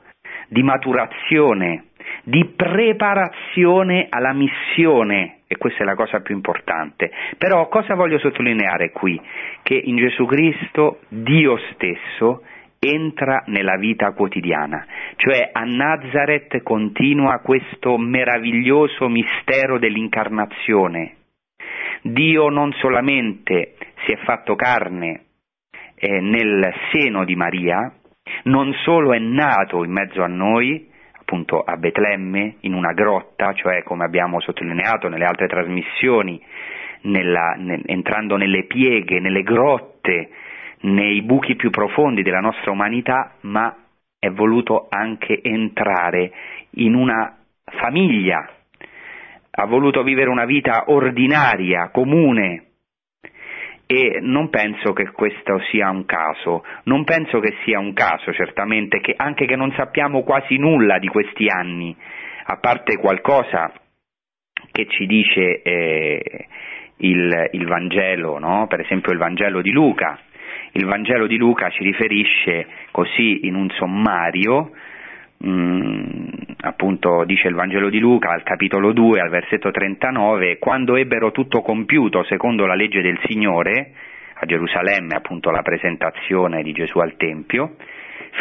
di maturazione, di preparazione alla missione, e questa è la cosa più importante. Però cosa voglio sottolineare qui? Che in Gesù Cristo Dio stesso entra nella vita quotidiana, cioè a Nazareth continua questo meraviglioso mistero dell'incarnazione. Dio non solamente si è fatto carne eh, nel seno di Maria, non solo è nato in mezzo a noi, appunto a Betlemme, in una grotta, cioè come abbiamo sottolineato nelle altre trasmissioni, nella, ne, entrando nelle pieghe, nelle grotte, nei buchi più profondi della nostra umanità, ma è voluto anche entrare in una famiglia, ha voluto vivere una vita ordinaria, comune, e non penso che questo sia un caso, non penso che sia un caso certamente, che anche che non sappiamo quasi nulla di questi anni, a parte qualcosa che ci dice eh, il, il, Vangelo, no? per esempio il Vangelo di Luca. Il Vangelo di Luca ci riferisce così in un sommario Mm, appunto dice il Vangelo di Luca al capitolo 2 al versetto 39 quando ebbero tutto compiuto secondo la legge del Signore a Gerusalemme appunto la presentazione di Gesù al Tempio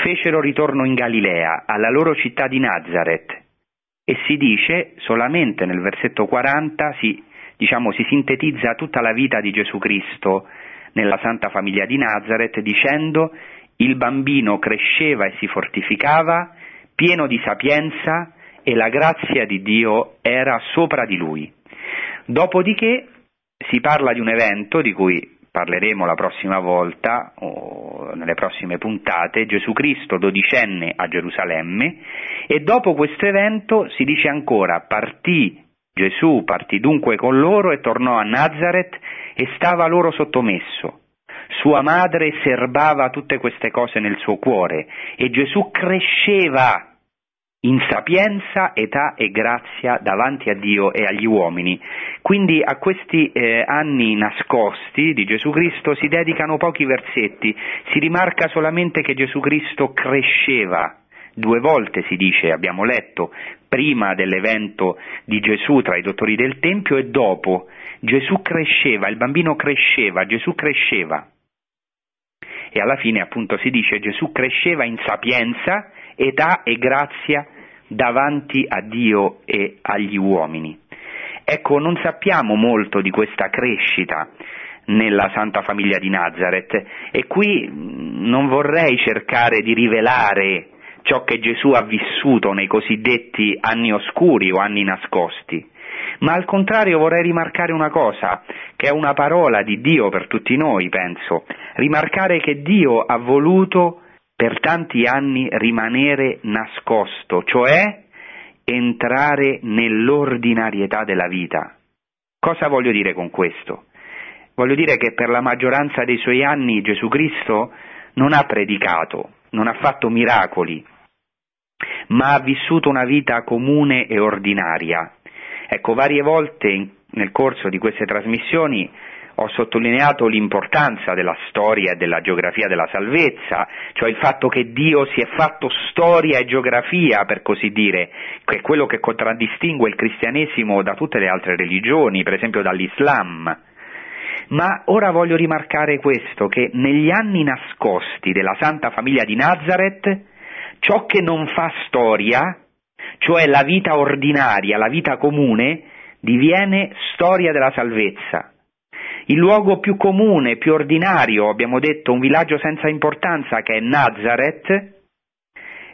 fecero ritorno in Galilea alla loro città di Nazareth e si dice solamente nel versetto 40 si, diciamo, si sintetizza tutta la vita di Gesù Cristo nella Santa Famiglia di Nazareth dicendo il bambino cresceva e si fortificava pieno di sapienza e la grazia di Dio era sopra di lui. Dopodiché si parla di un evento di cui parleremo la prossima volta o nelle prossime puntate, Gesù Cristo dodicenne a Gerusalemme e dopo questo evento si dice ancora partì Gesù, partì dunque con loro e tornò a Nazareth e stava loro sottomesso. Sua madre serbava tutte queste cose nel suo cuore e Gesù cresceva in sapienza, età e grazia davanti a Dio e agli uomini. Quindi a questi eh, anni nascosti di Gesù Cristo si dedicano pochi versetti, si rimarca solamente che Gesù Cristo cresceva. Due volte si dice, abbiamo letto, prima dell'evento di Gesù tra i dottori del Tempio e dopo. Gesù cresceva, il bambino cresceva, Gesù cresceva. E alla fine appunto si dice Gesù cresceva in sapienza, età e grazia davanti a Dio e agli uomini. Ecco, non sappiamo molto di questa crescita nella Santa Famiglia di Nazareth e qui non vorrei cercare di rivelare ciò che Gesù ha vissuto nei cosiddetti anni oscuri o anni nascosti, ma al contrario vorrei rimarcare una cosa, che è una parola di Dio per tutti noi, penso, rimarcare che Dio ha voluto per tanti anni rimanere nascosto, cioè entrare nell'ordinarietà della vita. Cosa voglio dire con questo? Voglio dire che per la maggioranza dei suoi anni Gesù Cristo non ha predicato, non ha fatto miracoli, ma ha vissuto una vita comune e ordinaria. Ecco, varie volte nel corso di queste trasmissioni ho sottolineato l'importanza della storia e della geografia della salvezza, cioè il fatto che Dio si è fatto storia e geografia, per così dire, che è quello che contraddistingue il cristianesimo da tutte le altre religioni, per esempio dall'Islam. Ma ora voglio rimarcare questo, che negli anni nascosti della Santa Famiglia di Nazareth, ciò che non fa storia, cioè la vita ordinaria, la vita comune, diviene storia della salvezza. Il luogo più comune, più ordinario, abbiamo detto un villaggio senza importanza che è Nazareth,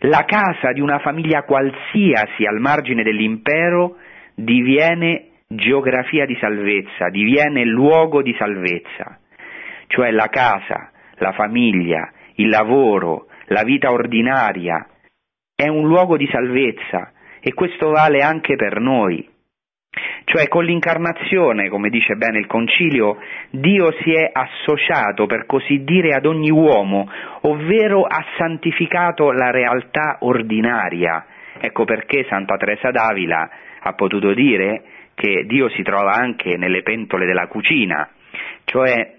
la casa di una famiglia qualsiasi al margine dell'impero diviene geografia di salvezza, diviene luogo di salvezza, cioè la casa, la famiglia, il lavoro, la vita ordinaria, è un luogo di salvezza e questo vale anche per noi. Cioè con l'incarnazione, come dice bene il Concilio, Dio si è associato, per così dire, ad ogni uomo, ovvero ha santificato la realtà ordinaria. Ecco perché Santa Teresa d'Avila ha potuto dire che Dio si trova anche nelle pentole della cucina, cioè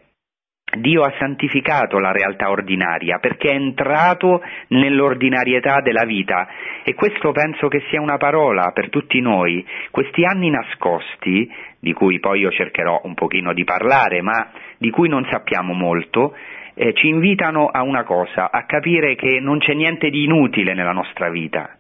Dio ha santificato la realtà ordinaria perché è entrato nell'ordinarietà della vita e questo penso che sia una parola per tutti noi. Questi anni nascosti, di cui poi io cercherò un pochino di parlare, ma di cui non sappiamo molto, eh, ci invitano a una cosa, a capire che non c'è niente di inutile nella nostra vita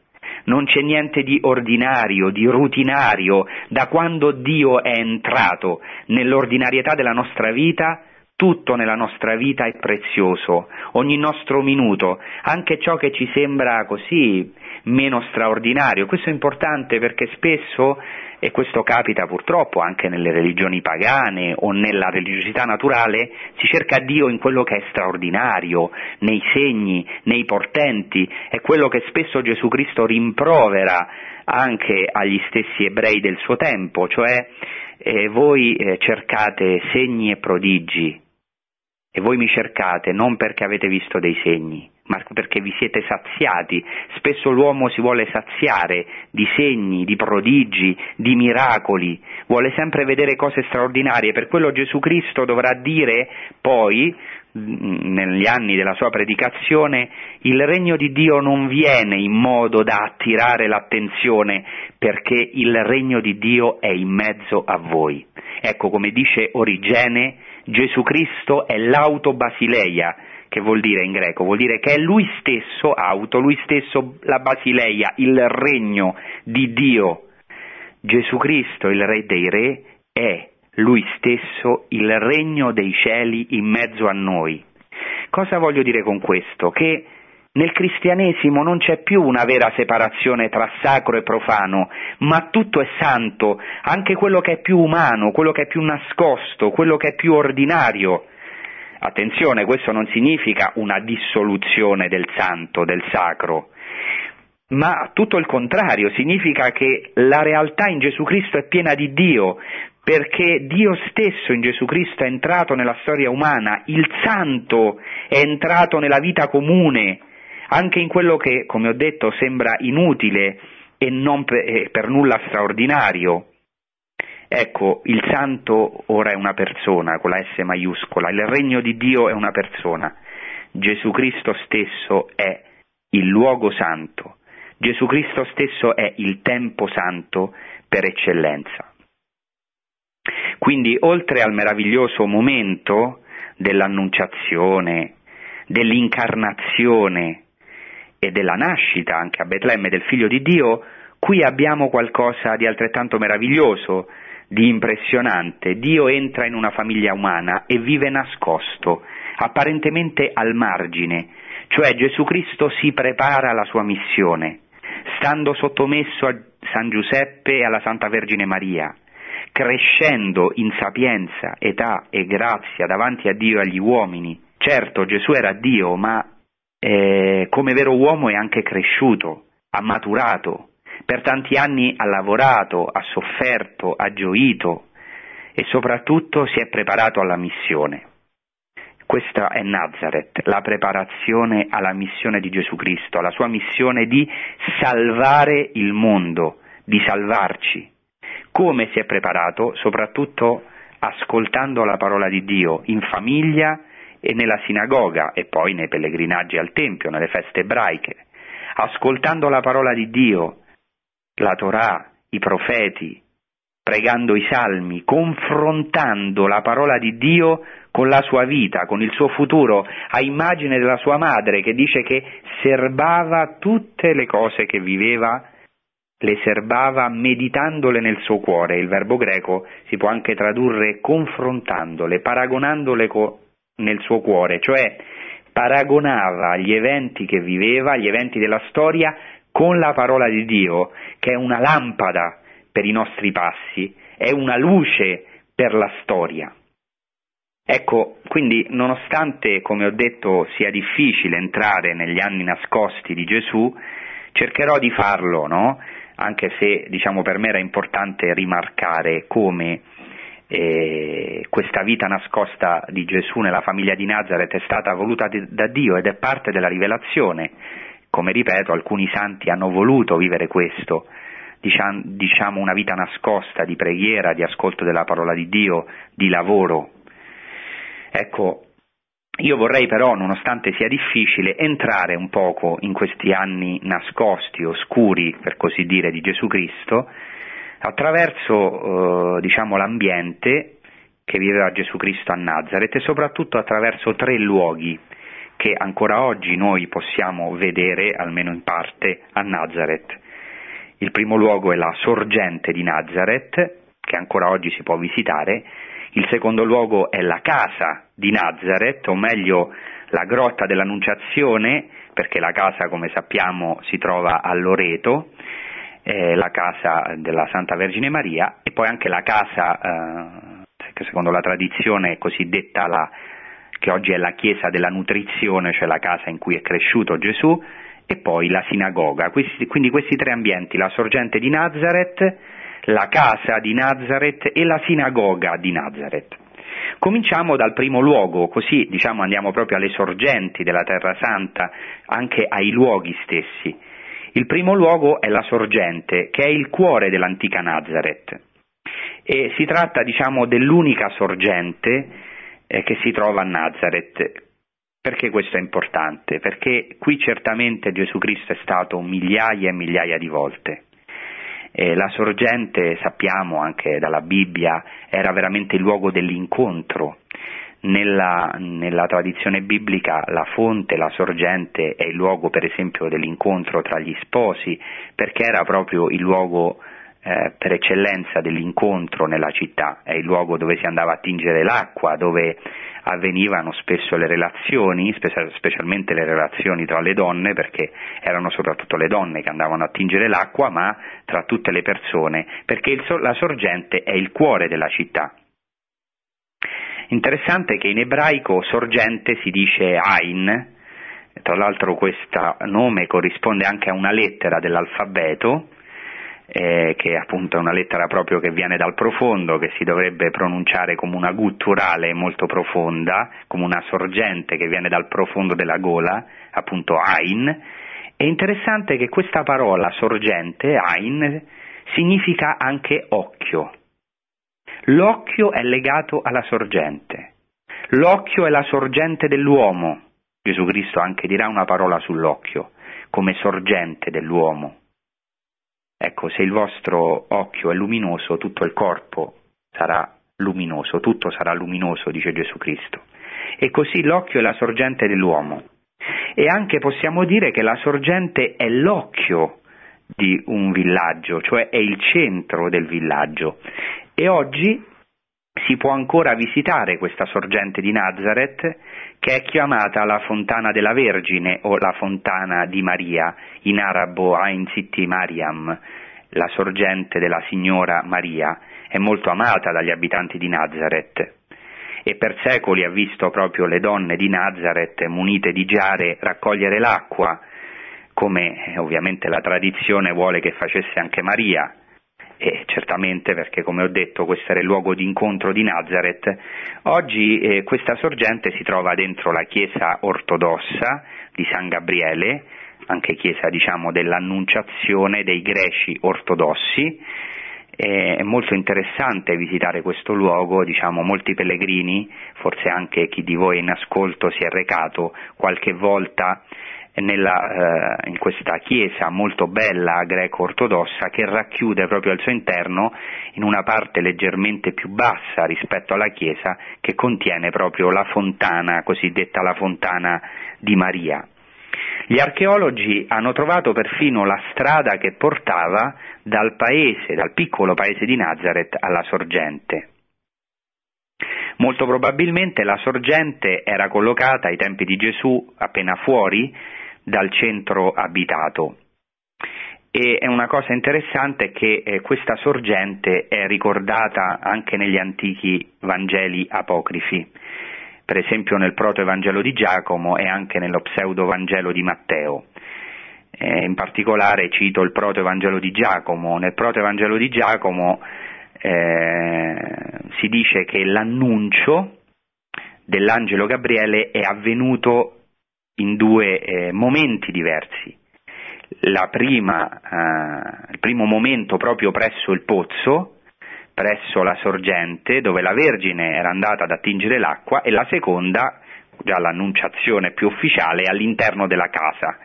non c'è niente di ordinario, di rutinario, da quando Dio è entrato nell'ordinarietà della nostra vita, tutto nella nostra vita è prezioso, ogni nostro minuto, anche ciò che ci sembra così meno straordinario. Questo è importante perché spesso, e questo capita purtroppo anche nelle religioni pagane o nella religiosità naturale, si cerca Dio in quello che è straordinario, nei segni, nei portenti, è quello che spesso Gesù Cristo rimprovera anche agli stessi ebrei del suo tempo, cioè eh, voi eh, cercate segni e prodigi, e voi mi cercate non perché avete visto dei segni, ma perché vi siete saziati. Spesso l'uomo si vuole saziare di segni, di prodigi, di miracoli, vuole sempre vedere cose straordinarie. Per quello Gesù Cristo dovrà dire poi, mm, negli anni della sua predicazione, il regno di Dio non viene in modo da attirare l'attenzione, perché il regno di Dio è in mezzo a voi. Ecco come dice Origene, Gesù Cristo è l'autobasileia, che vuol dire in greco? Vuol dire che è lui stesso, auto, lui stesso la basileia, il regno di Dio. Gesù Cristo, il Re dei Re, è lui stesso il regno dei cieli in mezzo a noi. Cosa voglio dire con questo? Che nel cristianesimo non c'è più una vera separazione tra sacro e profano, ma tutto è santo, anche quello che è più umano, quello che è più nascosto, quello che è più ordinario. Attenzione, questo non significa una dissoluzione del santo, del sacro, ma tutto il contrario, significa che la realtà in Gesù Cristo è piena di Dio, perché Dio stesso in Gesù Cristo è entrato nella storia umana, il santo è entrato nella vita comune, anche in quello che, come ho detto, sembra inutile e non per, per nulla straordinario. Ecco, il santo ora è una persona con la S maiuscola, il regno di Dio è una persona. Gesù Cristo stesso è il luogo santo. Gesù Cristo stesso è il tempo santo per eccellenza. Quindi, oltre al meraviglioso momento dell'annunciazione, dell'incarnazione e della nascita anche a Betlemme del figlio di Dio, qui abbiamo qualcosa di altrettanto meraviglioso, di impressionante. Dio entra in una famiglia umana e vive nascosto, apparentemente al margine, cioè Gesù Cristo si prepara alla sua missione, stando sottomesso a San Giuseppe e alla Santa Vergine Maria, crescendo in sapienza, età e grazia davanti a Dio e agli uomini. Certo, Gesù era Dio, ma eh, come vero uomo è anche cresciuto, ha maturato, per tanti anni ha lavorato, ha sofferto, ha gioito e soprattutto si è preparato alla missione. Questa è Nazareth, la preparazione alla missione di Gesù Cristo, alla sua missione di salvare il mondo, di salvarci. Come si è preparato? Soprattutto ascoltando la parola di Dio in famiglia e nella sinagoga e poi nei pellegrinaggi al Tempio, nelle feste ebraiche, ascoltando la parola di Dio, la Torah, i profeti, pregando i salmi, confrontando la parola di Dio con la sua vita, con il suo futuro, a immagine della sua madre che dice che serbava tutte le cose che viveva, le serbava meditandole nel suo cuore. Il verbo greco si può anche tradurre confrontandole, paragonandole co- nel suo cuore, cioè paragonava gli eventi che viveva, gli eventi della storia, con la parola di Dio, che è una lampada per i nostri passi, è una luce per la storia. Ecco, quindi nonostante, come ho detto, sia difficile entrare negli anni nascosti di Gesù, cercherò di farlo, no? Anche se, diciamo, per me era importante rimarcare come eh, questa vita nascosta di Gesù nella famiglia di Nazareth è stata voluta da Dio ed è parte della rivelazione. Come ripeto, alcuni santi hanno voluto vivere questo, diciamo una vita nascosta di preghiera, di ascolto della parola di Dio, di lavoro. Ecco, io vorrei però, nonostante sia difficile, entrare un poco in questi anni nascosti, oscuri, per così dire, di Gesù Cristo, attraverso eh, diciamo, l'ambiente che viveva Gesù Cristo a Nazareth e soprattutto attraverso tre luoghi che ancora oggi noi possiamo vedere, almeno in parte, a Nazareth. Il primo luogo è la sorgente di Nazareth, che ancora oggi si può visitare, il secondo luogo è la casa di Nazareth, o meglio la grotta dell'Annunciazione, perché la casa, come sappiamo, si trova a Loreto, eh, la casa della Santa Vergine Maria, e poi anche la casa, eh, che secondo la tradizione è cosiddetta la, che oggi è la chiesa della nutrizione, cioè la casa in cui è cresciuto Gesù, e poi la sinagoga. Questi, quindi questi tre ambienti, la sorgente di Nazareth, la casa di Nazareth e la sinagoga di Nazareth. Cominciamo dal primo luogo, così diciamo andiamo proprio alle sorgenti della Terra Santa, anche ai luoghi stessi. Il primo luogo è la sorgente, che è il cuore dell'antica Nazareth. E si tratta, diciamo, dell'unica sorgente eh, che si trova a Nazareth, perché questo è importante? Perché qui certamente Gesù Cristo è stato migliaia e migliaia di volte. E la sorgente, sappiamo anche dalla Bibbia, era veramente il luogo dell'incontro. Nella, nella, tradizione biblica la fonte, la sorgente è il luogo per esempio dell'incontro tra gli sposi, perché era proprio il luogo eh, per eccellenza dell'incontro nella città, è il luogo dove si andava a tingere l'acqua, dove avvenivano spesso le relazioni, specialmente le relazioni tra le donne, perché erano soprattutto le donne che andavano a tingere l'acqua, ma tra tutte le persone, perché il, la sorgente è il cuore della città. Interessante che in ebraico sorgente si dice Ain, tra l'altro questo nome corrisponde anche a una lettera dell'alfabeto, eh, che appunto è una lettera proprio che viene dal profondo, che si dovrebbe pronunciare come una gutturale molto profonda, come una sorgente che viene dal profondo della gola, appunto Ain. È interessante che questa parola sorgente, Ain, significa anche occhio. L'occhio è legato alla sorgente. L'occhio è la sorgente dell'uomo. Gesù Cristo anche dirà una parola sull'occhio, come sorgente dell'uomo. Ecco, se il vostro occhio è luminoso, tutto il corpo sarà luminoso, tutto sarà luminoso, dice Gesù Cristo. E così l'occhio è la sorgente dell'uomo. E anche possiamo dire che la sorgente è l'occhio di un villaggio, cioè è il centro del villaggio. E oggi si può ancora visitare questa sorgente di Nazareth che è chiamata la fontana della Vergine o la fontana di Maria, in arabo Ain Sitti Mariam, la sorgente della signora Maria, è molto amata dagli abitanti di Nazareth. E per secoli ha visto proprio le donne di Nazareth munite di giare raccogliere l'acqua, come ovviamente la tradizione vuole che facesse anche Maria, e certamente perché come ho detto questo era il luogo di incontro di Nazareth, oggi eh, questa sorgente si trova dentro la chiesa ortodossa di San Gabriele, anche chiesa diciamo dell'annunciazione dei greci ortodossi, è molto interessante visitare questo luogo, diciamo, molti pellegrini, forse anche chi di voi in ascolto si è recato qualche volta nella, eh, in questa chiesa molto bella greco-ortodossa che racchiude proprio al suo interno in una parte leggermente più bassa rispetto alla chiesa che contiene proprio la fontana, cosiddetta la fontana di Maria. Gli archeologi hanno trovato perfino la strada che portava dal paese, dal piccolo paese di Nazareth alla sorgente. Molto probabilmente la sorgente era collocata ai tempi di Gesù appena fuori dal centro abitato. E è una cosa interessante che eh, questa sorgente è ricordata anche negli antichi Vangeli apocrifi, per esempio nel proto-evangelo di Giacomo e anche nello pseudo-vangelo di Matteo. Eh, in particolare cito il proto-evangelo di Giacomo. Nel proto-evangelo di Giacomo eh, si dice che l'annuncio dell'angelo Gabriele è avvenuto in due eh, momenti diversi. Prima, eh, il primo momento proprio presso il pozzo, presso la sorgente, dove la Vergine era andata ad attingere l'acqua, e la seconda, già l'annunciazione più ufficiale, all'interno della casa.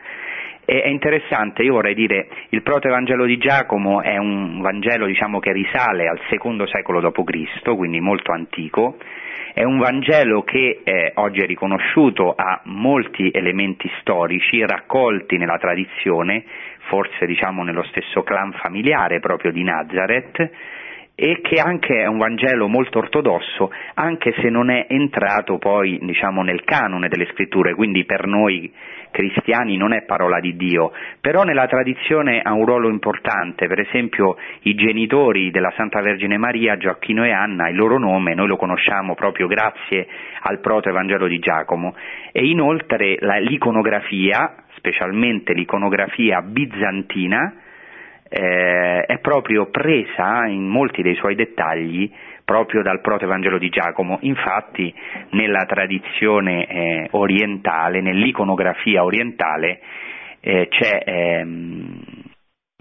E è interessante, io vorrei dire, il protoevangelo di Giacomo è un Vangelo diciamo, che risale al secondo secolo d.C., quindi molto antico, è un Vangelo che eh, oggi è riconosciuto ha molti elementi storici raccolti nella tradizione, forse diciamo nello stesso clan familiare proprio di Nazareth, e che anche è un Vangelo molto ortodosso, anche se non è entrato poi diciamo, nel canone delle scritture, quindi per noi cristiani non è parola di Dio, però nella tradizione ha un ruolo importante, per esempio i genitori della Santa Vergine Maria, Gioacchino e Anna, il loro nome noi lo conosciamo proprio grazie al proto-evangelo di Giacomo. E inoltre la, l'iconografia, specialmente l'iconografia bizantina, eh, è proprio presa in molti dei suoi dettagli proprio dal protoevangelo di Giacomo. Infatti nella tradizione eh, orientale, nell'iconografia orientale, eh, c'è ehm,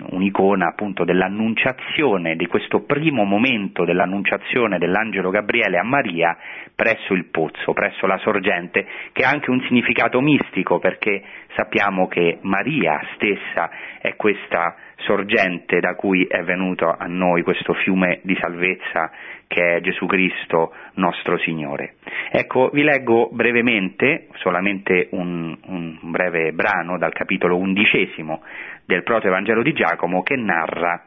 un'icona appunto dell'annunciazione, di questo primo momento dell'annunciazione dell'angelo Gabriele a Maria presso il pozzo, presso la sorgente, che ha anche un significato mistico perché sappiamo che Maria stessa è questa sorgente da cui è venuto a noi questo fiume di salvezza che è Gesù Cristo nostro Signore. Ecco, vi leggo brevemente, solamente un, un breve brano dal capitolo undicesimo del proto-evangelo di Giacomo che narra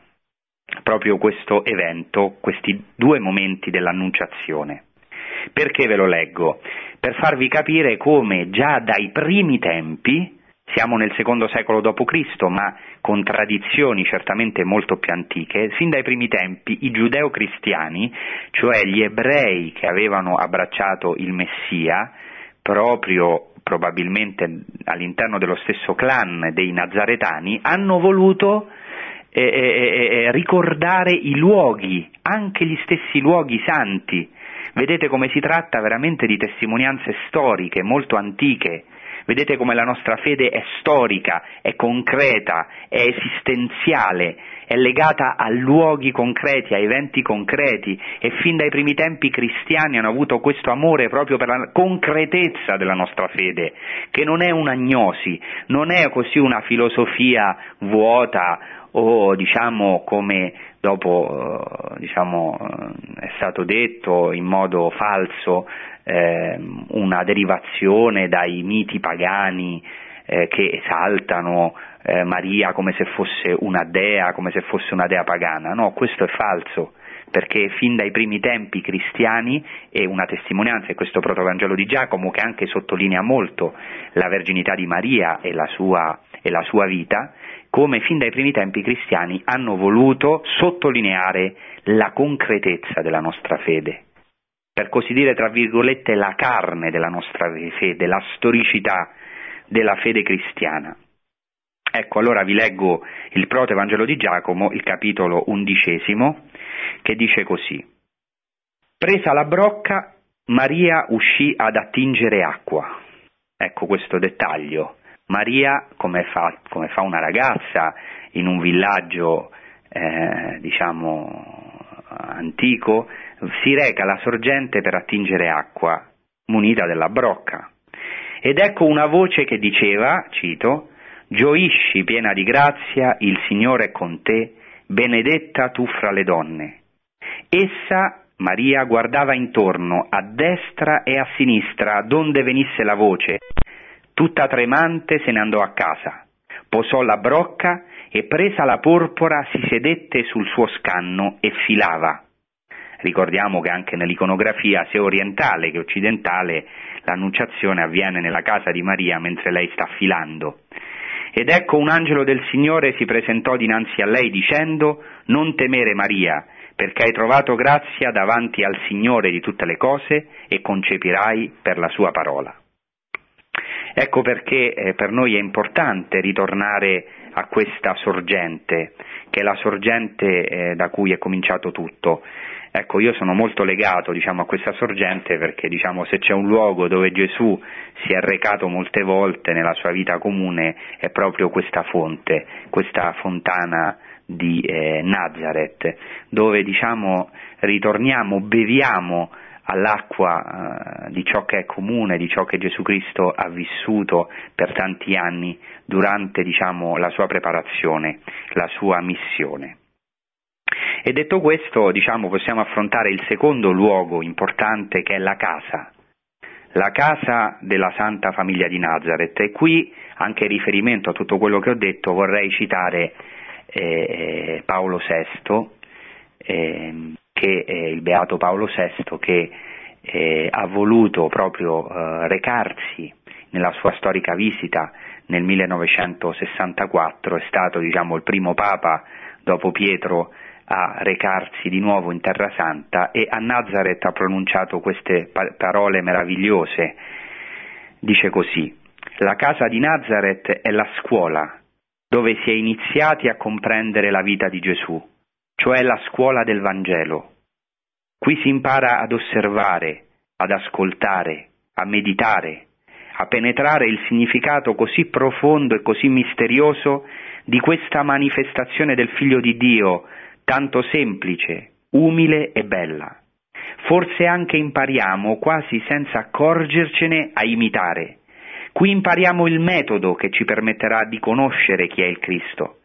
proprio questo evento, questi due momenti dell'annunciazione. Perché ve lo leggo? Per farvi capire come già dai primi tempi siamo nel secondo secolo d.C., ma con tradizioni certamente molto più antiche, fin dai primi tempi i giudeo-cristiani, cioè gli ebrei che avevano abbracciato il Messia, proprio probabilmente all'interno dello stesso clan dei nazaretani, hanno voluto eh, eh, eh, eh ricordare i luoghi, anche gli stessi luoghi santi. Vedete come si tratta veramente di testimonianze storiche molto antiche, Vedete come la nostra fede è storica, è concreta, è esistenziale, è legata a luoghi concreti, a eventi concreti. E fin dai primi tempi i cristiani hanno avuto questo amore proprio per la concretezza della nostra fede, che non è un'agnosi, non è così una filosofia vuota o diciamo come dopo eh, diciamo, è stato detto in modo falso eh, una derivazione dai miti pagani eh, che esaltano eh, Maria come se fosse una dea, come se fosse una dea pagana. No, questo è falso, perché fin dai primi tempi cristiani è una testimonianza è questo protovangelo di Giacomo che anche sottolinea molto la verginità di Maria e la sua, e la sua vita, come fin dai primi tempi cristiani hanno voluto sottolineare la concretezza della nostra fede, per così dire, tra virgolette, la carne della nostra fede, la storicità della fede cristiana. Ecco, allora vi leggo il proto Evangelo di Giacomo, il capitolo undicesimo, che dice così. Presa la brocca, Maria uscì ad attingere acqua. Ecco questo dettaglio. Maria, come fa, come fa una ragazza in un villaggio, eh, diciamo, antico, si reca alla sorgente per attingere acqua, munita della brocca. Ed ecco una voce che diceva, cito, Gioisci piena di grazia, il Signore è con te, benedetta tu fra le donne. Essa, Maria, guardava intorno, a destra e a sinistra, donde venisse la voce. Tutta tremante se ne andò a casa, posò la brocca e presa la porpora si sedette sul suo scanno e filava. Ricordiamo che anche nell'iconografia sia orientale che occidentale l'annunciazione avviene nella casa di Maria mentre lei sta filando. Ed ecco un angelo del Signore si presentò dinanzi a lei dicendo Non temere Maria, perché hai trovato grazia davanti al Signore di tutte le cose e concepirai per la sua parola. Ecco perché eh, per noi è importante ritornare a questa sorgente, che è la sorgente eh, da cui è cominciato tutto. Ecco, io sono molto legato diciamo, a questa sorgente perché diciamo, se c'è un luogo dove Gesù si è recato molte volte nella sua vita comune è proprio questa fonte, questa fontana di eh, Nazareth, dove diciamo, ritorniamo, beviamo all'acqua eh, di ciò che è comune, di ciò che Gesù Cristo ha vissuto per tanti anni durante diciamo, la sua preparazione, la sua missione. E detto questo, diciamo, possiamo affrontare il secondo luogo importante che è la casa, la casa della Santa Famiglia di Nazareth. E qui, anche in riferimento a tutto quello che ho detto, vorrei citare eh, Paolo VI, eh, che è il beato Paolo VI, che eh, ha voluto proprio eh, recarsi nella sua storica visita nel 1964, è stato diciamo, il primo Papa dopo Pietro a recarsi di nuovo in Terra Santa e a Nazareth ha pronunciato queste pa- parole meravigliose. Dice così, la casa di Nazareth è la scuola dove si è iniziati a comprendere la vita di Gesù, cioè la scuola del Vangelo. Qui si impara ad osservare, ad ascoltare, a meditare, a penetrare il significato così profondo e così misterioso di questa manifestazione del Figlio di Dio tanto semplice, umile e bella. Forse anche impariamo, quasi senza accorgercene, a imitare. Qui impariamo il metodo che ci permetterà di conoscere chi è il Cristo.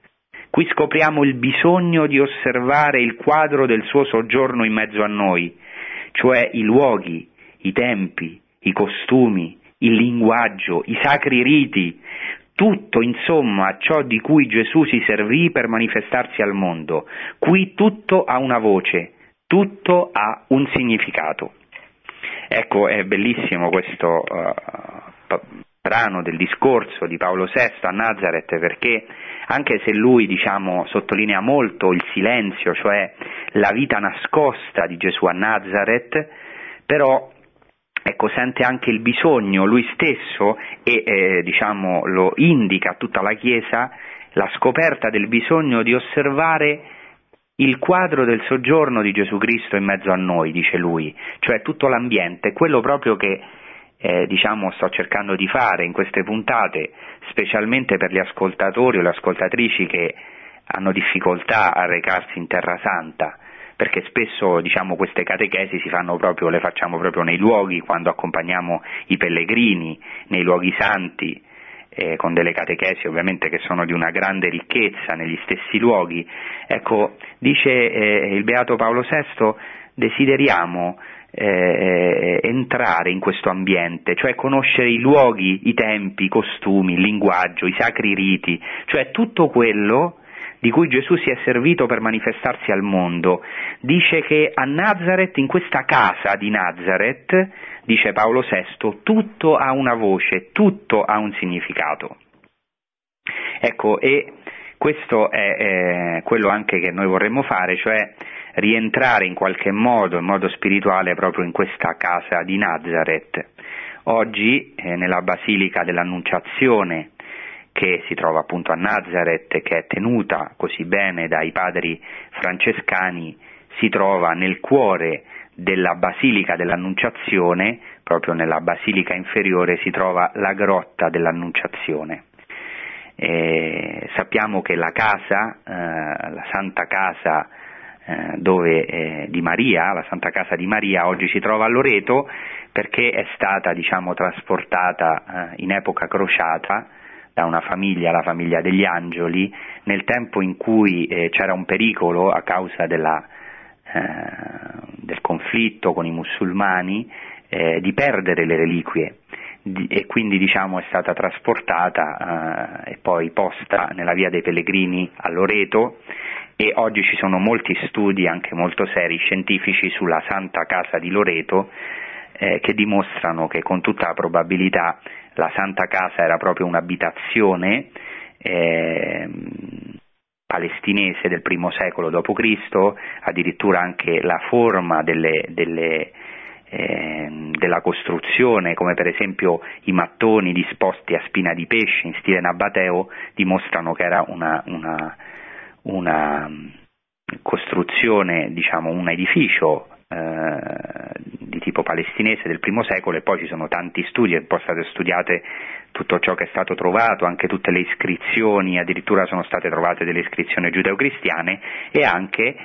Qui scopriamo il bisogno di osservare il quadro del suo soggiorno in mezzo a noi, cioè i luoghi, i tempi, i costumi, il linguaggio, i sacri riti, tutto insomma ciò di cui Gesù si servì per manifestarsi al mondo. Qui tutto ha una voce, tutto ha un significato. Ecco, è bellissimo questo uh, brano del discorso di Paolo VI a Nazareth perché anche se lui diciamo, sottolinea molto il silenzio, cioè la vita nascosta di Gesù a Nazareth, però ecco, sente anche il bisogno lui stesso e eh, diciamo, lo indica a tutta la Chiesa la scoperta del bisogno di osservare il quadro del soggiorno di Gesù Cristo in mezzo a noi, dice lui, cioè tutto l'ambiente, quello proprio che eh, diciamo, sto cercando di fare in queste puntate, specialmente per gli ascoltatori o le ascoltatrici che hanno difficoltà a recarsi in Terra Santa, perché spesso diciamo, queste catechesi proprio, le facciamo proprio nei luoghi, quando accompagniamo i pellegrini, nei luoghi santi, eh, con delle catechesi ovviamente che sono di una grande ricchezza negli stessi luoghi. Ecco, dice eh, il Beato Paolo VI, desideriamo eh, entrare in questo ambiente, cioè conoscere i luoghi, i tempi, i costumi, il linguaggio, i sacri riti, cioè tutto quello di cui Gesù si è servito per manifestarsi al mondo. Dice che a Nazareth, in questa casa di Nazareth, dice Paolo VI, tutto ha una voce, tutto ha un significato. Ecco, e questo è, è quello anche che noi vorremmo fare, cioè rientrare in qualche modo, in modo spirituale, proprio in questa casa di Nazareth. Oggi, eh, nella Basilica dell'Annunciazione, che si trova appunto a Nazareth, che è tenuta così bene dai padri francescani, si trova nel cuore della Basilica dell'Annunciazione, proprio nella Basilica inferiore si trova la grotta dell'Annunciazione. Eh, sappiamo che la casa, eh, la Santa Casa eh, dove, eh, di Maria, la Santa Casa di Maria, oggi si trova a Loreto perché è stata diciamo, trasportata eh, in epoca crociata da una famiglia, la famiglia degli Angeli, nel tempo in cui eh, c'era un pericolo a causa della, del conflitto con i musulmani di perdere le reliquie. E quindi diciamo, è stata trasportata eh, e poi posta nella via dei pellegrini a Loreto. E oggi ci sono molti studi anche molto seri scientifici sulla Santa Casa di Loreto eh, che dimostrano che con tutta la probabilità la Santa Casa era proprio un'abitazione eh, palestinese del primo secolo d.C., addirittura anche la forma delle, delle eh, della costruzione, come per esempio i mattoni disposti a spina di pesce in stile nabateo, dimostrano che era una, una, una mm, costruzione, diciamo, un edificio eh, di tipo palestinese del primo secolo e poi ci sono tanti studi, è poi state studiate tutto ciò che è stato trovato, anche tutte le iscrizioni, addirittura sono state trovate delle iscrizioni giudeo-cristiane e anche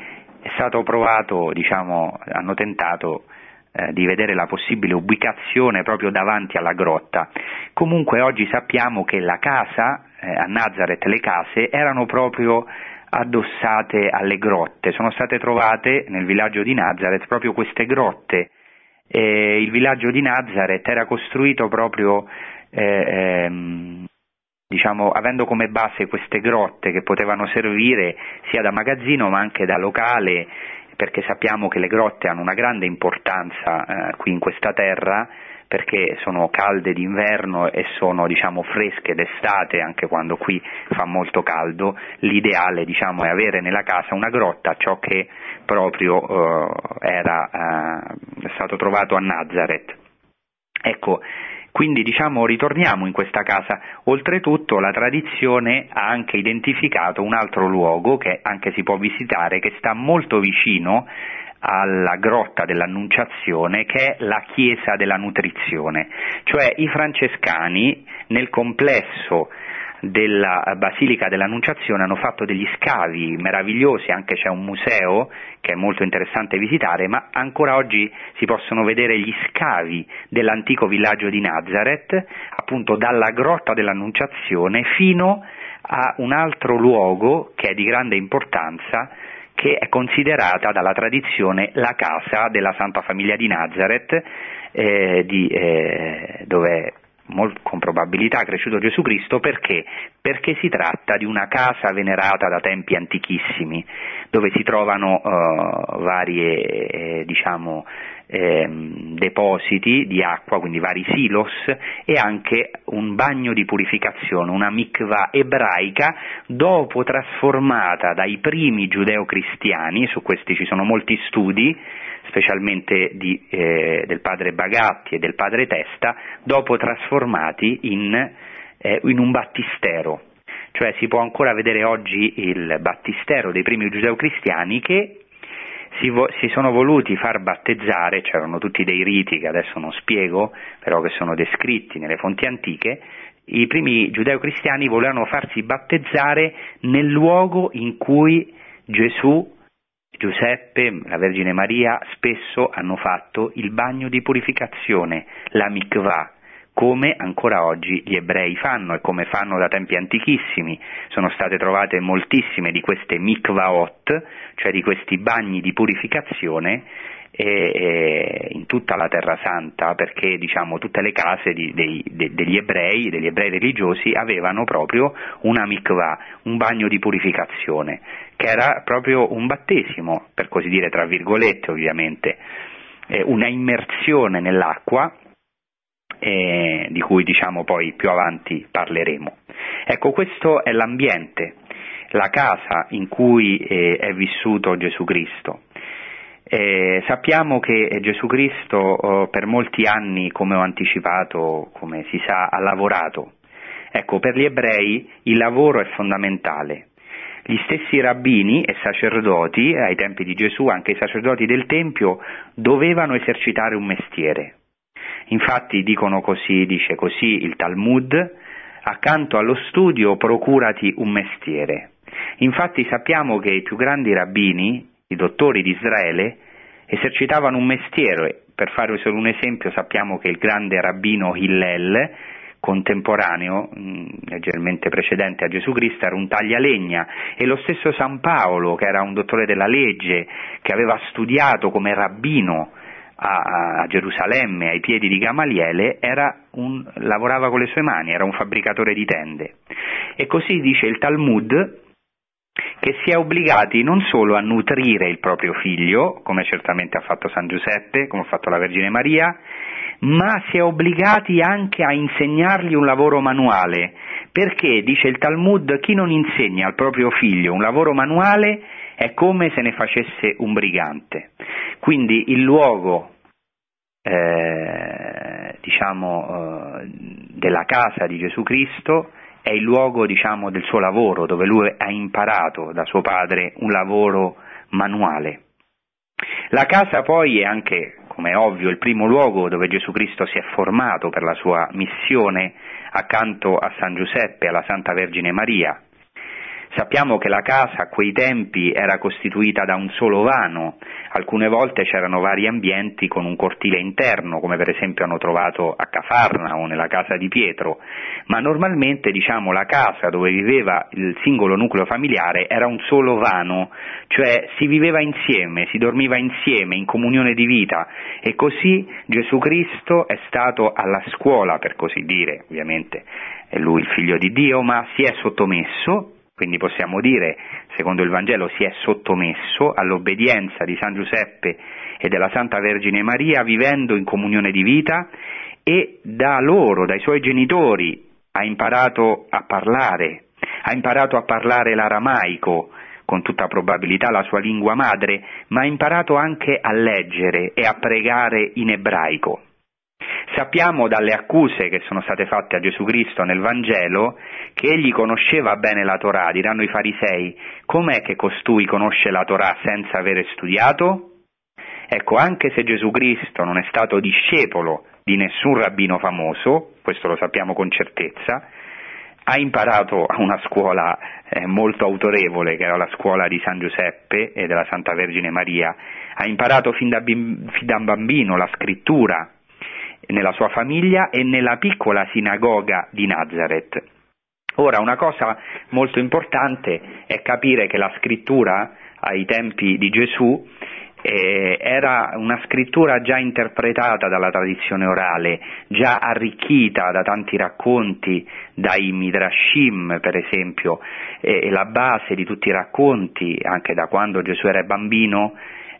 è stato provato, diciamo, hanno tentato eh, di vedere la possibile ubicazione proprio davanti alla grotta. Comunque oggi sappiamo che la casa, eh, a Nazareth le case, erano proprio addossate alle grotte, sono state trovate nel villaggio di Nazareth proprio queste grotte. Eh, il villaggio di Nazareth era costruito proprio eh, ehm, diciamo, avendo come base queste grotte che potevano servire sia da magazzino ma anche da locale perché sappiamo che le grotte hanno una grande importanza eh, qui in questa terra perché sono calde d'inverno e sono diciamo, fresche d'estate anche quando qui fa molto caldo, l'ideale diciamo, è avere nella casa una grotta, ciò che proprio eh, era eh, stato trovato a Nazareth. Ecco, quindi diciamo ritorniamo in questa casa. Oltretutto la tradizione ha anche identificato un altro luogo che anche si può visitare, che sta molto vicino alla grotta dell'Annunciazione che è la chiesa della nutrizione, cioè i francescani nel complesso della Basilica dell'Annunciazione hanno fatto degli scavi meravigliosi, anche c'è un museo che è molto interessante visitare, ma ancora oggi si possono vedere gli scavi dell'antico villaggio di Nazareth, appunto dalla grotta dell'Annunciazione fino a un altro luogo che è di grande importanza, che è considerata dalla tradizione la casa della Santa Famiglia di Nazareth, eh, di, eh, dove con probabilità cresciuto Gesù Cristo perché? Perché si tratta di una casa venerata da tempi antichissimi, dove si trovano uh, varie eh, diciamo, eh, depositi di acqua, quindi vari silos, e anche un bagno di purificazione, una mikvah ebraica, dopo trasformata dai primi giudeo-cristiani, su questi ci sono molti studi, specialmente di, eh, del padre Bagatti e del padre Testa, dopo trasformati in, eh, in un battistero. Cioè si può ancora vedere oggi il battistero dei primi giudeo-cristiani che si, vo- si, sono voluti far battezzare, c'erano tutti dei riti che adesso non spiego, però che sono descritti nelle fonti antiche, i primi giudeo-cristiani volevano farsi battezzare nel luogo in cui Gesù Giuseppe, la Vergine Maria spesso hanno fatto il bagno di purificazione, la mikvah, come ancora oggi gli ebrei fanno e come fanno da tempi antichissimi. Sono state trovate moltissime di queste mikvaot, cioè di questi bagni di purificazione e, in tutta la Terra Santa perché diciamo, tutte le case di, dei, de, degli ebrei, degli ebrei religiosi avevano proprio una mikvah, un bagno di purificazione, che era proprio un battesimo, per così dire, tra virgolette ovviamente, eh, una immersione nell'acqua eh, di cui diciamo poi più avanti parleremo. Ecco, questo è l'ambiente, la casa in cui eh, è vissuto Gesù Cristo. Eh, sappiamo che Gesù Cristo oh, per molti anni, come ho anticipato, come si sa, ha lavorato. Ecco, per gli ebrei il lavoro è fondamentale. Gli stessi rabbini e sacerdoti, ai tempi di Gesù, anche i sacerdoti del Tempio, dovevano esercitare un mestiere. Infatti dicono così, dice così il Talmud, accanto allo studio procurati un mestiere. Infatti sappiamo che i più grandi rabbini, i dottori di Israele esercitavano un mestiere. Per fare solo un esempio sappiamo che il grande rabbino Hillel, contemporaneo, mm, leggermente precedente a Gesù Cristo, era un taglialegna e lo stesso San Paolo, che era un dottore della legge, che aveva studiato come rabbino a, a Gerusalemme ai piedi di Gamaliele, un, lavorava con le sue mani, era un fabbricatore di tende. E così dice il Talmud, che si è obbligati non solo a nutrire il proprio figlio, come certamente ha fatto San Giuseppe, come ha fatto la Vergine Maria, ma si è obbligati anche a insegnargli un lavoro manuale, perché, dice il Talmud, chi non insegna al proprio figlio un lavoro manuale è come se ne facesse un brigante. Quindi il luogo, eh, diciamo, eh, della casa di Gesù Cristo è il luogo diciamo, del suo lavoro, dove lui ha imparato da suo padre un lavoro manuale. La casa poi è anche, come è ovvio, il primo luogo dove Gesù Cristo si è formato per la sua missione accanto a San Giuseppe e alla Santa Vergine Maria. Sappiamo che la casa a quei tempi era costituita da un solo vano, alcune volte c'erano vari ambienti con un cortile interno, come per esempio hanno trovato a Cafarna o nella casa di Pietro, ma normalmente diciamo, la casa dove viveva il singolo nucleo familiare era un solo vano, cioè si viveva insieme, si dormiva insieme, in comunione di vita. E così Gesù Cristo è stato alla scuola, per così dire, ovviamente. È lui il figlio di Dio, ma si è sottomesso quindi possiamo dire, secondo il Vangelo, si è sottomesso all'obbedienza di San Giuseppe e della Santa Vergine Maria vivendo in comunione di vita e da loro, dai suoi genitori, ha imparato a parlare, ha imparato a parlare l'aramaico, con tutta probabilità la sua lingua madre, ma ha imparato anche a leggere e a pregare in ebraico. Sappiamo dalle accuse che sono state fatte a Gesù Cristo nel Vangelo che egli conosceva bene la Torah, diranno i farisei, com'è che costui conosce la Torah senza avere studiato? Ecco, anche se Gesù Cristo non è stato discepolo di nessun rabbino famoso, questo lo sappiamo con certezza, ha imparato a una scuola eh, molto autorevole, che era la scuola di San Giuseppe e della Santa Vergine Maria, ha imparato fin da, bim- fin da bambino la scrittura, nella sua famiglia e nella piccola sinagoga di Nazareth. Ora, una cosa molto importante è capire che la scrittura ai tempi di Gesù eh, era una scrittura già interpretata dalla tradizione orale, già arricchita da tanti racconti, dai Midrashim per esempio, e la base di tutti i racconti, anche da quando Gesù era bambino,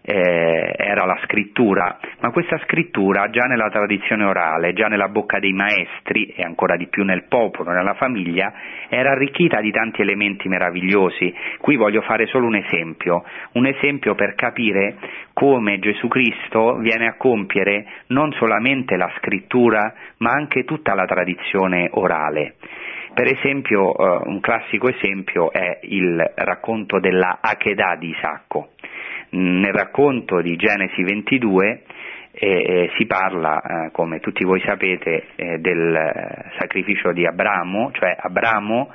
eh, era la scrittura, ma questa scrittura già nella tradizione orale, già nella bocca dei maestri e ancora di più nel popolo, nella famiglia, era arricchita di tanti elementi meravigliosi. Qui voglio fare solo un esempio, un esempio per capire come Gesù Cristo viene a compiere non solamente la scrittura, ma anche tutta la tradizione orale. Per esempio, uh, un classico esempio è il racconto della Akedah di Isacco. Nel racconto di Genesi 22 eh, eh, si parla, eh, come tutti voi sapete, eh, del sacrificio di Abramo, cioè Abramo,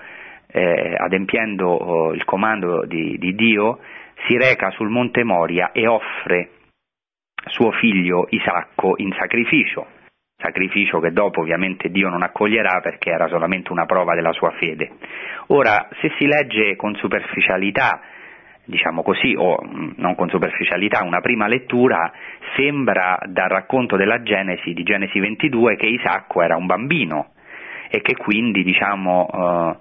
eh, adempiendo oh, il comando di, di Dio, si reca sul monte Moria e offre suo figlio Isacco in sacrificio, sacrificio che dopo ovviamente Dio non accoglierà perché era solamente una prova della sua fede. Ora, se si legge con superficialità diciamo così, o non con superficialità, una prima lettura, sembra dal racconto della Genesi, di Genesi 22, che Isacco era un bambino e che quindi diciamo,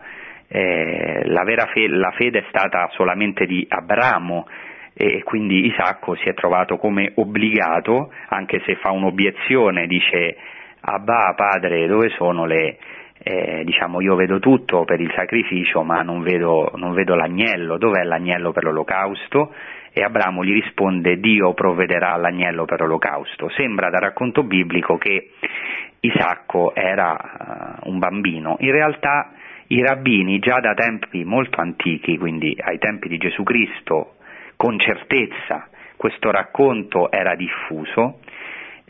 eh, eh, la, fe- la fede è stata solamente di Abramo e quindi Isacco si è trovato come obbligato, anche se fa un'obiezione, dice Abba padre dove sono le, eh, diciamo io vedo tutto per il sacrificio ma non vedo, non vedo l'agnello, dov'è l'agnello per l'olocausto? E Abramo gli risponde Dio provvederà l'agnello per l'olocausto. Sembra dal racconto biblico che Isacco era uh, un bambino, in realtà i rabbini già da tempi molto antichi, quindi ai tempi di Gesù Cristo, con certezza questo racconto era diffuso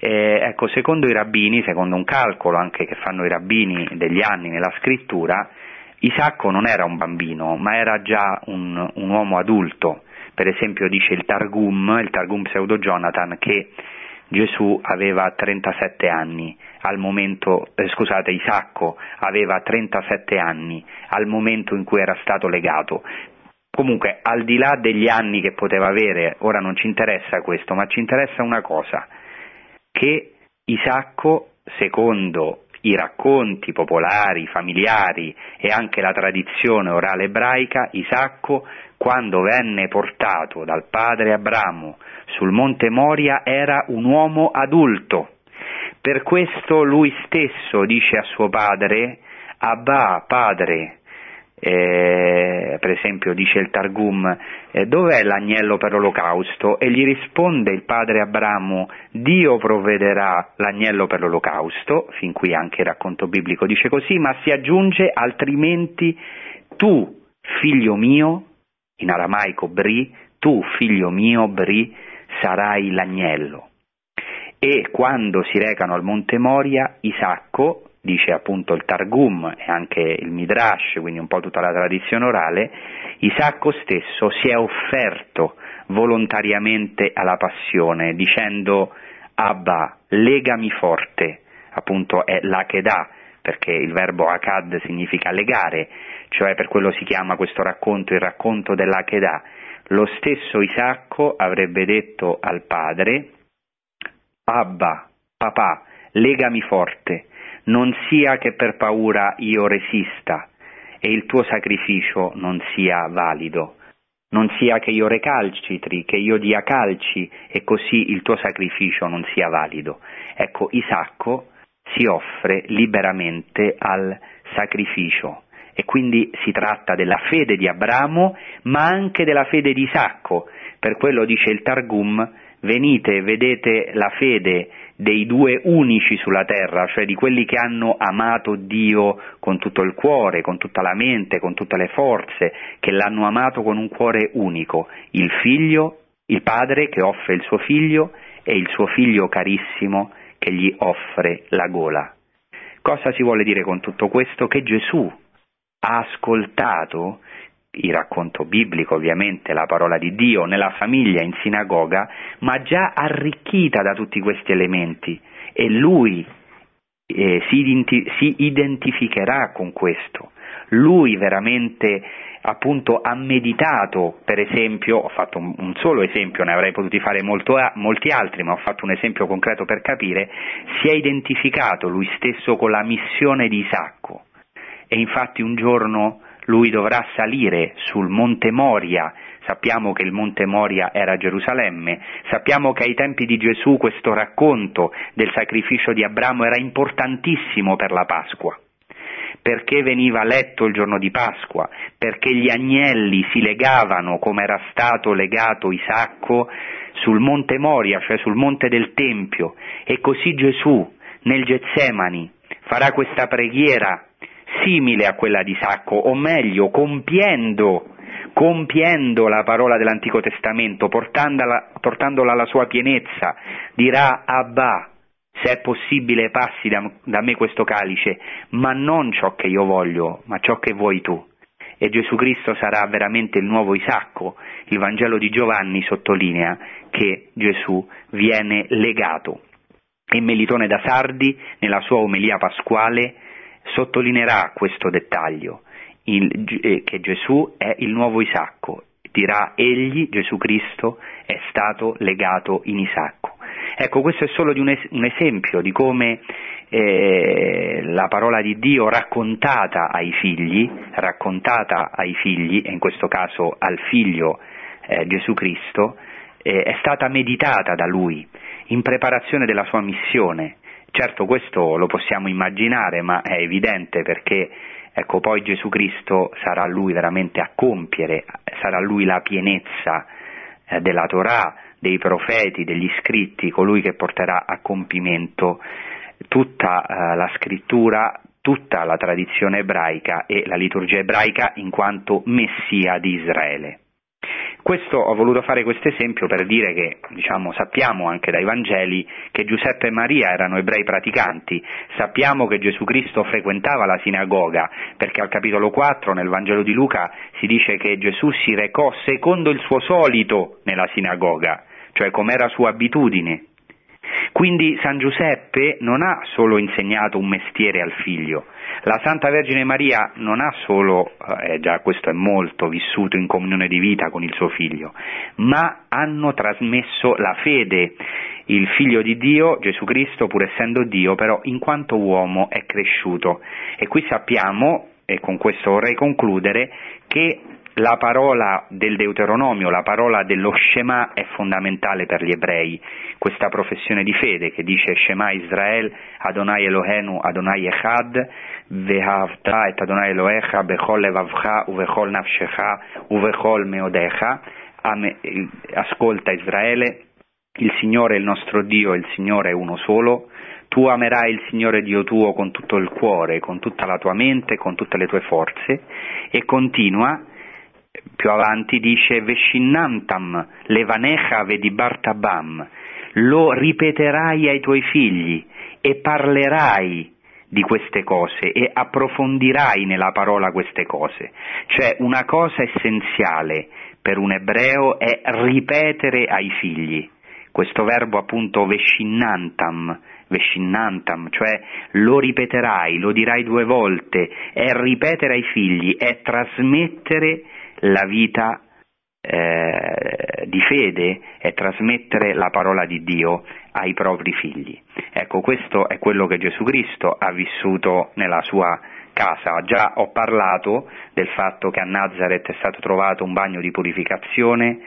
eh, ecco, secondo i rabbini, secondo un calcolo anche che fanno i rabbini degli anni nella scrittura, Isacco non era un bambino, ma era già un, un uomo adulto. Per esempio dice il Targum, il Targum pseudo Jonathan, che Gesù aveva 37 anni al momento, eh, scusate, Isacco aveva 37 anni al momento in cui era stato legato. Comunque, al di là degli anni che poteva avere, ora non ci interessa questo, ma ci interessa una cosa, che Isacco, secondo i racconti popolari, familiari e anche la tradizione orale ebraica, Isacco, quando venne portato dal padre Abramo sul monte Moria, era un uomo adulto. Per questo lui stesso dice a suo padre, Abba, padre, eh, per esempio dice il Targum, eh, dov'è l'agnello per l'olocausto? E gli risponde il padre Abramo, Dio provvederà l'agnello per l'olocausto, fin qui anche il racconto biblico dice così, ma si aggiunge altrimenti tu, figlio mio, in aramaico Bri, tu, figlio mio, Bri, sarai l'agnello. E quando si recano al Monte Moria, Isacco, dice appunto il Targum e anche il Midrash, quindi un po' tutta la tradizione orale, Isacco stesso si è offerto volontariamente alla passione dicendo Abba, legami forte, appunto è l'Akedah, perché il verbo Akad significa legare, cioè per quello si chiama questo racconto il racconto dell'Akedah. Lo stesso Isacco avrebbe detto al padre, Abba, papà, legami forte, non sia che per paura io resista e il tuo sacrificio non sia valido, non sia che io recalcitri, che io dia calci e così il tuo sacrificio non sia valido. Ecco, Isacco si offre liberamente al sacrificio e quindi si tratta della fede di Abramo, ma anche della fede di Isacco. Per quello dice il Targum, venite vedete la fede dei due unici sulla terra, cioè di quelli che hanno amato Dio con tutto il cuore, con tutta la mente, con tutte le forze, che l'hanno amato con un cuore unico, il figlio, il padre che offre il suo figlio e il suo figlio carissimo che gli offre la gola. Cosa si vuole dire con tutto questo? Che Gesù ha ascoltato il racconto biblico, ovviamente la parola di Dio, nella famiglia, in sinagoga, ma già arricchita da tutti questi elementi e lui eh, si, identi- si identificherà con questo. Lui veramente appunto ha meditato, per esempio, ho fatto un solo esempio, ne avrei potuti fare molto, molti altri, ma ho fatto un esempio concreto per capire, si è identificato lui stesso con la missione di Isacco e infatti un giorno lui dovrà salire sul Monte Moria, sappiamo che il Monte Moria era Gerusalemme, sappiamo che ai tempi di Gesù questo racconto del sacrificio di Abramo era importantissimo per la Pasqua. Perché veniva letto il giorno di Pasqua? Perché gli agnelli si legavano come era stato legato Isacco sul Monte Moria, cioè sul Monte del Tempio, e così Gesù nel Getsemani farà questa preghiera simile a quella di Sacco, o meglio, compiendo, compiendo la parola dell'Antico Testamento, portandola, portandola alla sua pienezza, dirà Abba, se è possibile passi da, da me questo calice, ma non ciò che io voglio, ma ciò che vuoi tu. E Gesù Cristo sarà veramente il nuovo Isacco. Il Vangelo di Giovanni sottolinea che Gesù viene legato. E Melitone da Sardi, nella sua omelia pasquale, sottolineerà questo dettaglio, il, eh, che Gesù è il nuovo Isacco, dirà egli, Gesù Cristo, è stato legato in Isacco. Ecco, questo è solo un, es- un esempio di come eh, la parola di Dio raccontata ai figli, raccontata ai figli, e in questo caso al figlio eh, Gesù Cristo, eh, è stata meditata da lui in preparazione della sua missione. Certo questo lo possiamo immaginare, ma è evidente perché ecco, poi Gesù Cristo sarà lui veramente a compiere, sarà lui la pienezza eh, della Torah, dei profeti, degli scritti, colui che porterà a compimento tutta eh, la scrittura, tutta la tradizione ebraica e la liturgia ebraica in quanto Messia di Israele. Questo, ho voluto fare questo esempio per dire che diciamo, sappiamo anche dai Vangeli che Giuseppe e Maria erano ebrei praticanti, sappiamo che Gesù Cristo frequentava la sinagoga, perché al capitolo 4 nel Vangelo di Luca si dice che Gesù si recò secondo il suo solito nella sinagoga, cioè come era sua abitudine. Quindi San Giuseppe non ha solo insegnato un mestiere al figlio, la Santa Vergine Maria non ha solo, eh, già questo è molto, vissuto in comunione di vita con il suo figlio, ma hanno trasmesso la fede. Il figlio di Dio, Gesù Cristo, pur essendo Dio, però in quanto uomo è cresciuto. E qui sappiamo, e con questo vorrei concludere, che la parola del Deuteronomio, la parola dello Shema è fondamentale per gli ebrei, questa professione di fede che dice Shema Israel, Adonai Elohenu, Adonai Echad, Vehavta et Adonai Elohecha, Bechol Levavcha, Uvechol Nafshecha, Uvechol Meodecha, ascolta Israele, il Signore è il nostro Dio, il Signore è uno solo, tu amerai il Signore Dio tuo con tutto il cuore, con tutta la tua mente, con tutte le tue forze, e continua più avanti dice Vescinnantam levanecha vedibartabam, lo ripeterai ai tuoi figli e parlerai di queste cose e approfondirai nella parola queste cose. Cioè una cosa essenziale per un ebreo è ripetere ai figli. Questo verbo appunto vescinnantam, vescinnantam, cioè lo ripeterai, lo dirai due volte, è ripetere ai figli, è trasmettere la vita eh, di fede è trasmettere la parola di Dio ai propri figli. Ecco, questo è quello che Gesù Cristo ha vissuto nella sua casa. Già ho parlato del fatto che a Nazareth è stato trovato un bagno di purificazione,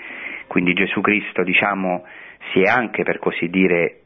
quindi Gesù Cristo, diciamo, si è anche, per così dire,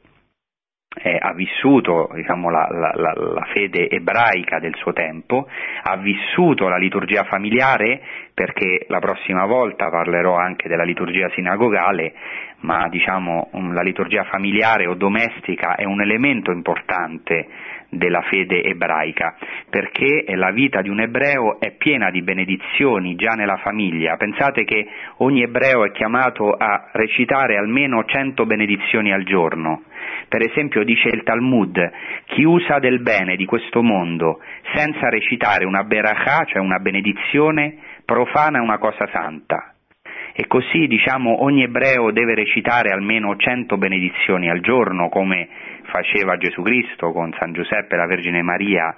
eh, ha vissuto diciamo, la, la, la, fede ebraica del suo tempo, ha vissuto la liturgia familiare, perché la prossima volta parlerò anche della liturgia sinagogale, ma diciamo, la liturgia familiare o domestica è un elemento importante della fede ebraica, perché la vita di un ebreo è piena di benedizioni già nella famiglia. Pensate che ogni ebreo è chiamato a recitare almeno cento benedizioni al giorno. Per esempio dice il Talmud, chi usa del bene di questo mondo senza recitare una berachà, cioè una benedizione, profana una cosa santa. E così, diciamo, ogni ebreo deve recitare almeno cento benedizioni al giorno, come faceva Gesù Cristo con San Giuseppe e la Vergine Maria,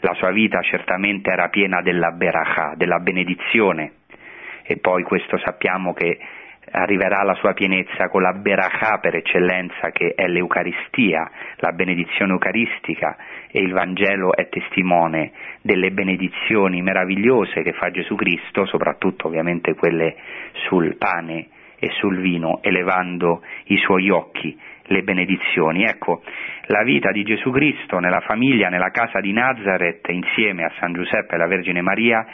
la sua vita certamente era piena della berachà, della benedizione, e poi questo sappiamo che arriverà alla sua pienezza con la berachà per eccellenza che è l'Eucaristia, la benedizione eucaristica e il Vangelo è testimone delle benedizioni meravigliose che fa Gesù Cristo, soprattutto ovviamente quelle sul pane e sul vino, elevando i suoi occhi le benedizioni. Ecco, la vita di Gesù Cristo nella famiglia, nella casa di Nazareth, insieme a San Giuseppe e la Vergine Maria,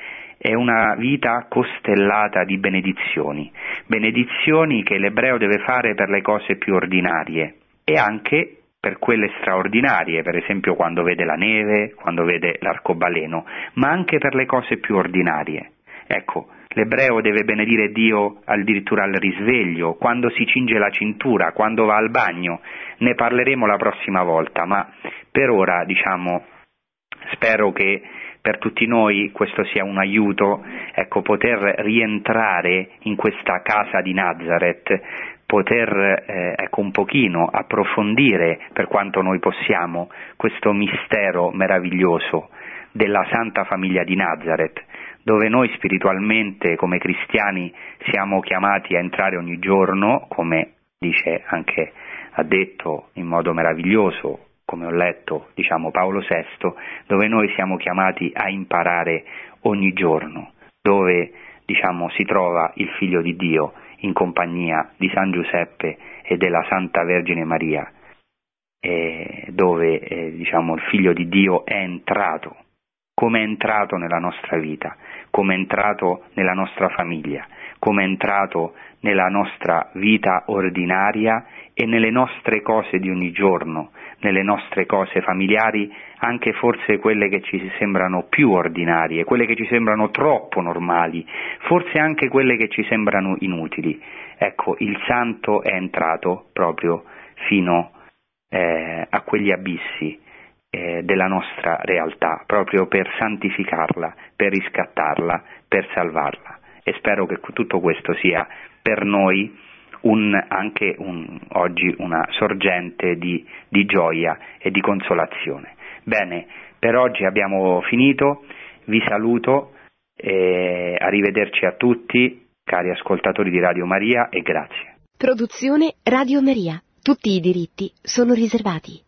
è una vita costellata di benedizioni, benedizioni che l'ebreo deve fare per le cose più ordinarie e anche per quelle straordinarie, per esempio quando vede la neve, quando vede l'arcobaleno, ma anche per le cose più ordinarie. Ecco, L'ebreo deve benedire Dio addirittura al risveglio, quando si cinge la cintura, quando va al bagno. Ne parleremo la prossima volta, ma per ora, diciamo, spero che per tutti noi questo sia un aiuto, ecco, poter rientrare in questa casa di Nazareth, poter eh, ecco, un pochino approfondire per quanto noi possiamo questo mistero meraviglioso della Santa Famiglia di Nazareth dove noi spiritualmente come cristiani siamo chiamati a entrare ogni giorno, come dice anche, ha detto in modo meraviglioso, come ho letto, diciamo Paolo VI, dove noi siamo chiamati a imparare ogni giorno, dove diciamo, si trova il Figlio di Dio in compagnia di San Giuseppe e della Santa Vergine Maria, eh, dove eh, diciamo, il Figlio di Dio è entrato, come è entrato nella nostra vita, come è entrato nella nostra famiglia, come è entrato nella nostra vita ordinaria e nelle nostre cose di ogni giorno, nelle nostre cose familiari, anche forse quelle che ci sembrano più ordinarie, quelle che ci sembrano troppo normali, forse anche quelle che ci sembrano inutili. Ecco, il santo è entrato proprio fino eh, a quegli abissi eh, della nostra realtà, proprio per santificarla, per riscattarla, per salvarla. E spero che tutto questo sia per noi un, anche un, oggi una sorgente di, di gioia e di consolazione. Bene, per oggi abbiamo finito, vi saluto, eh, arrivederci a tutti, cari ascoltatori di Radio Maria e grazie. Produzione Radio Maria. Tutti i diritti sono riservati.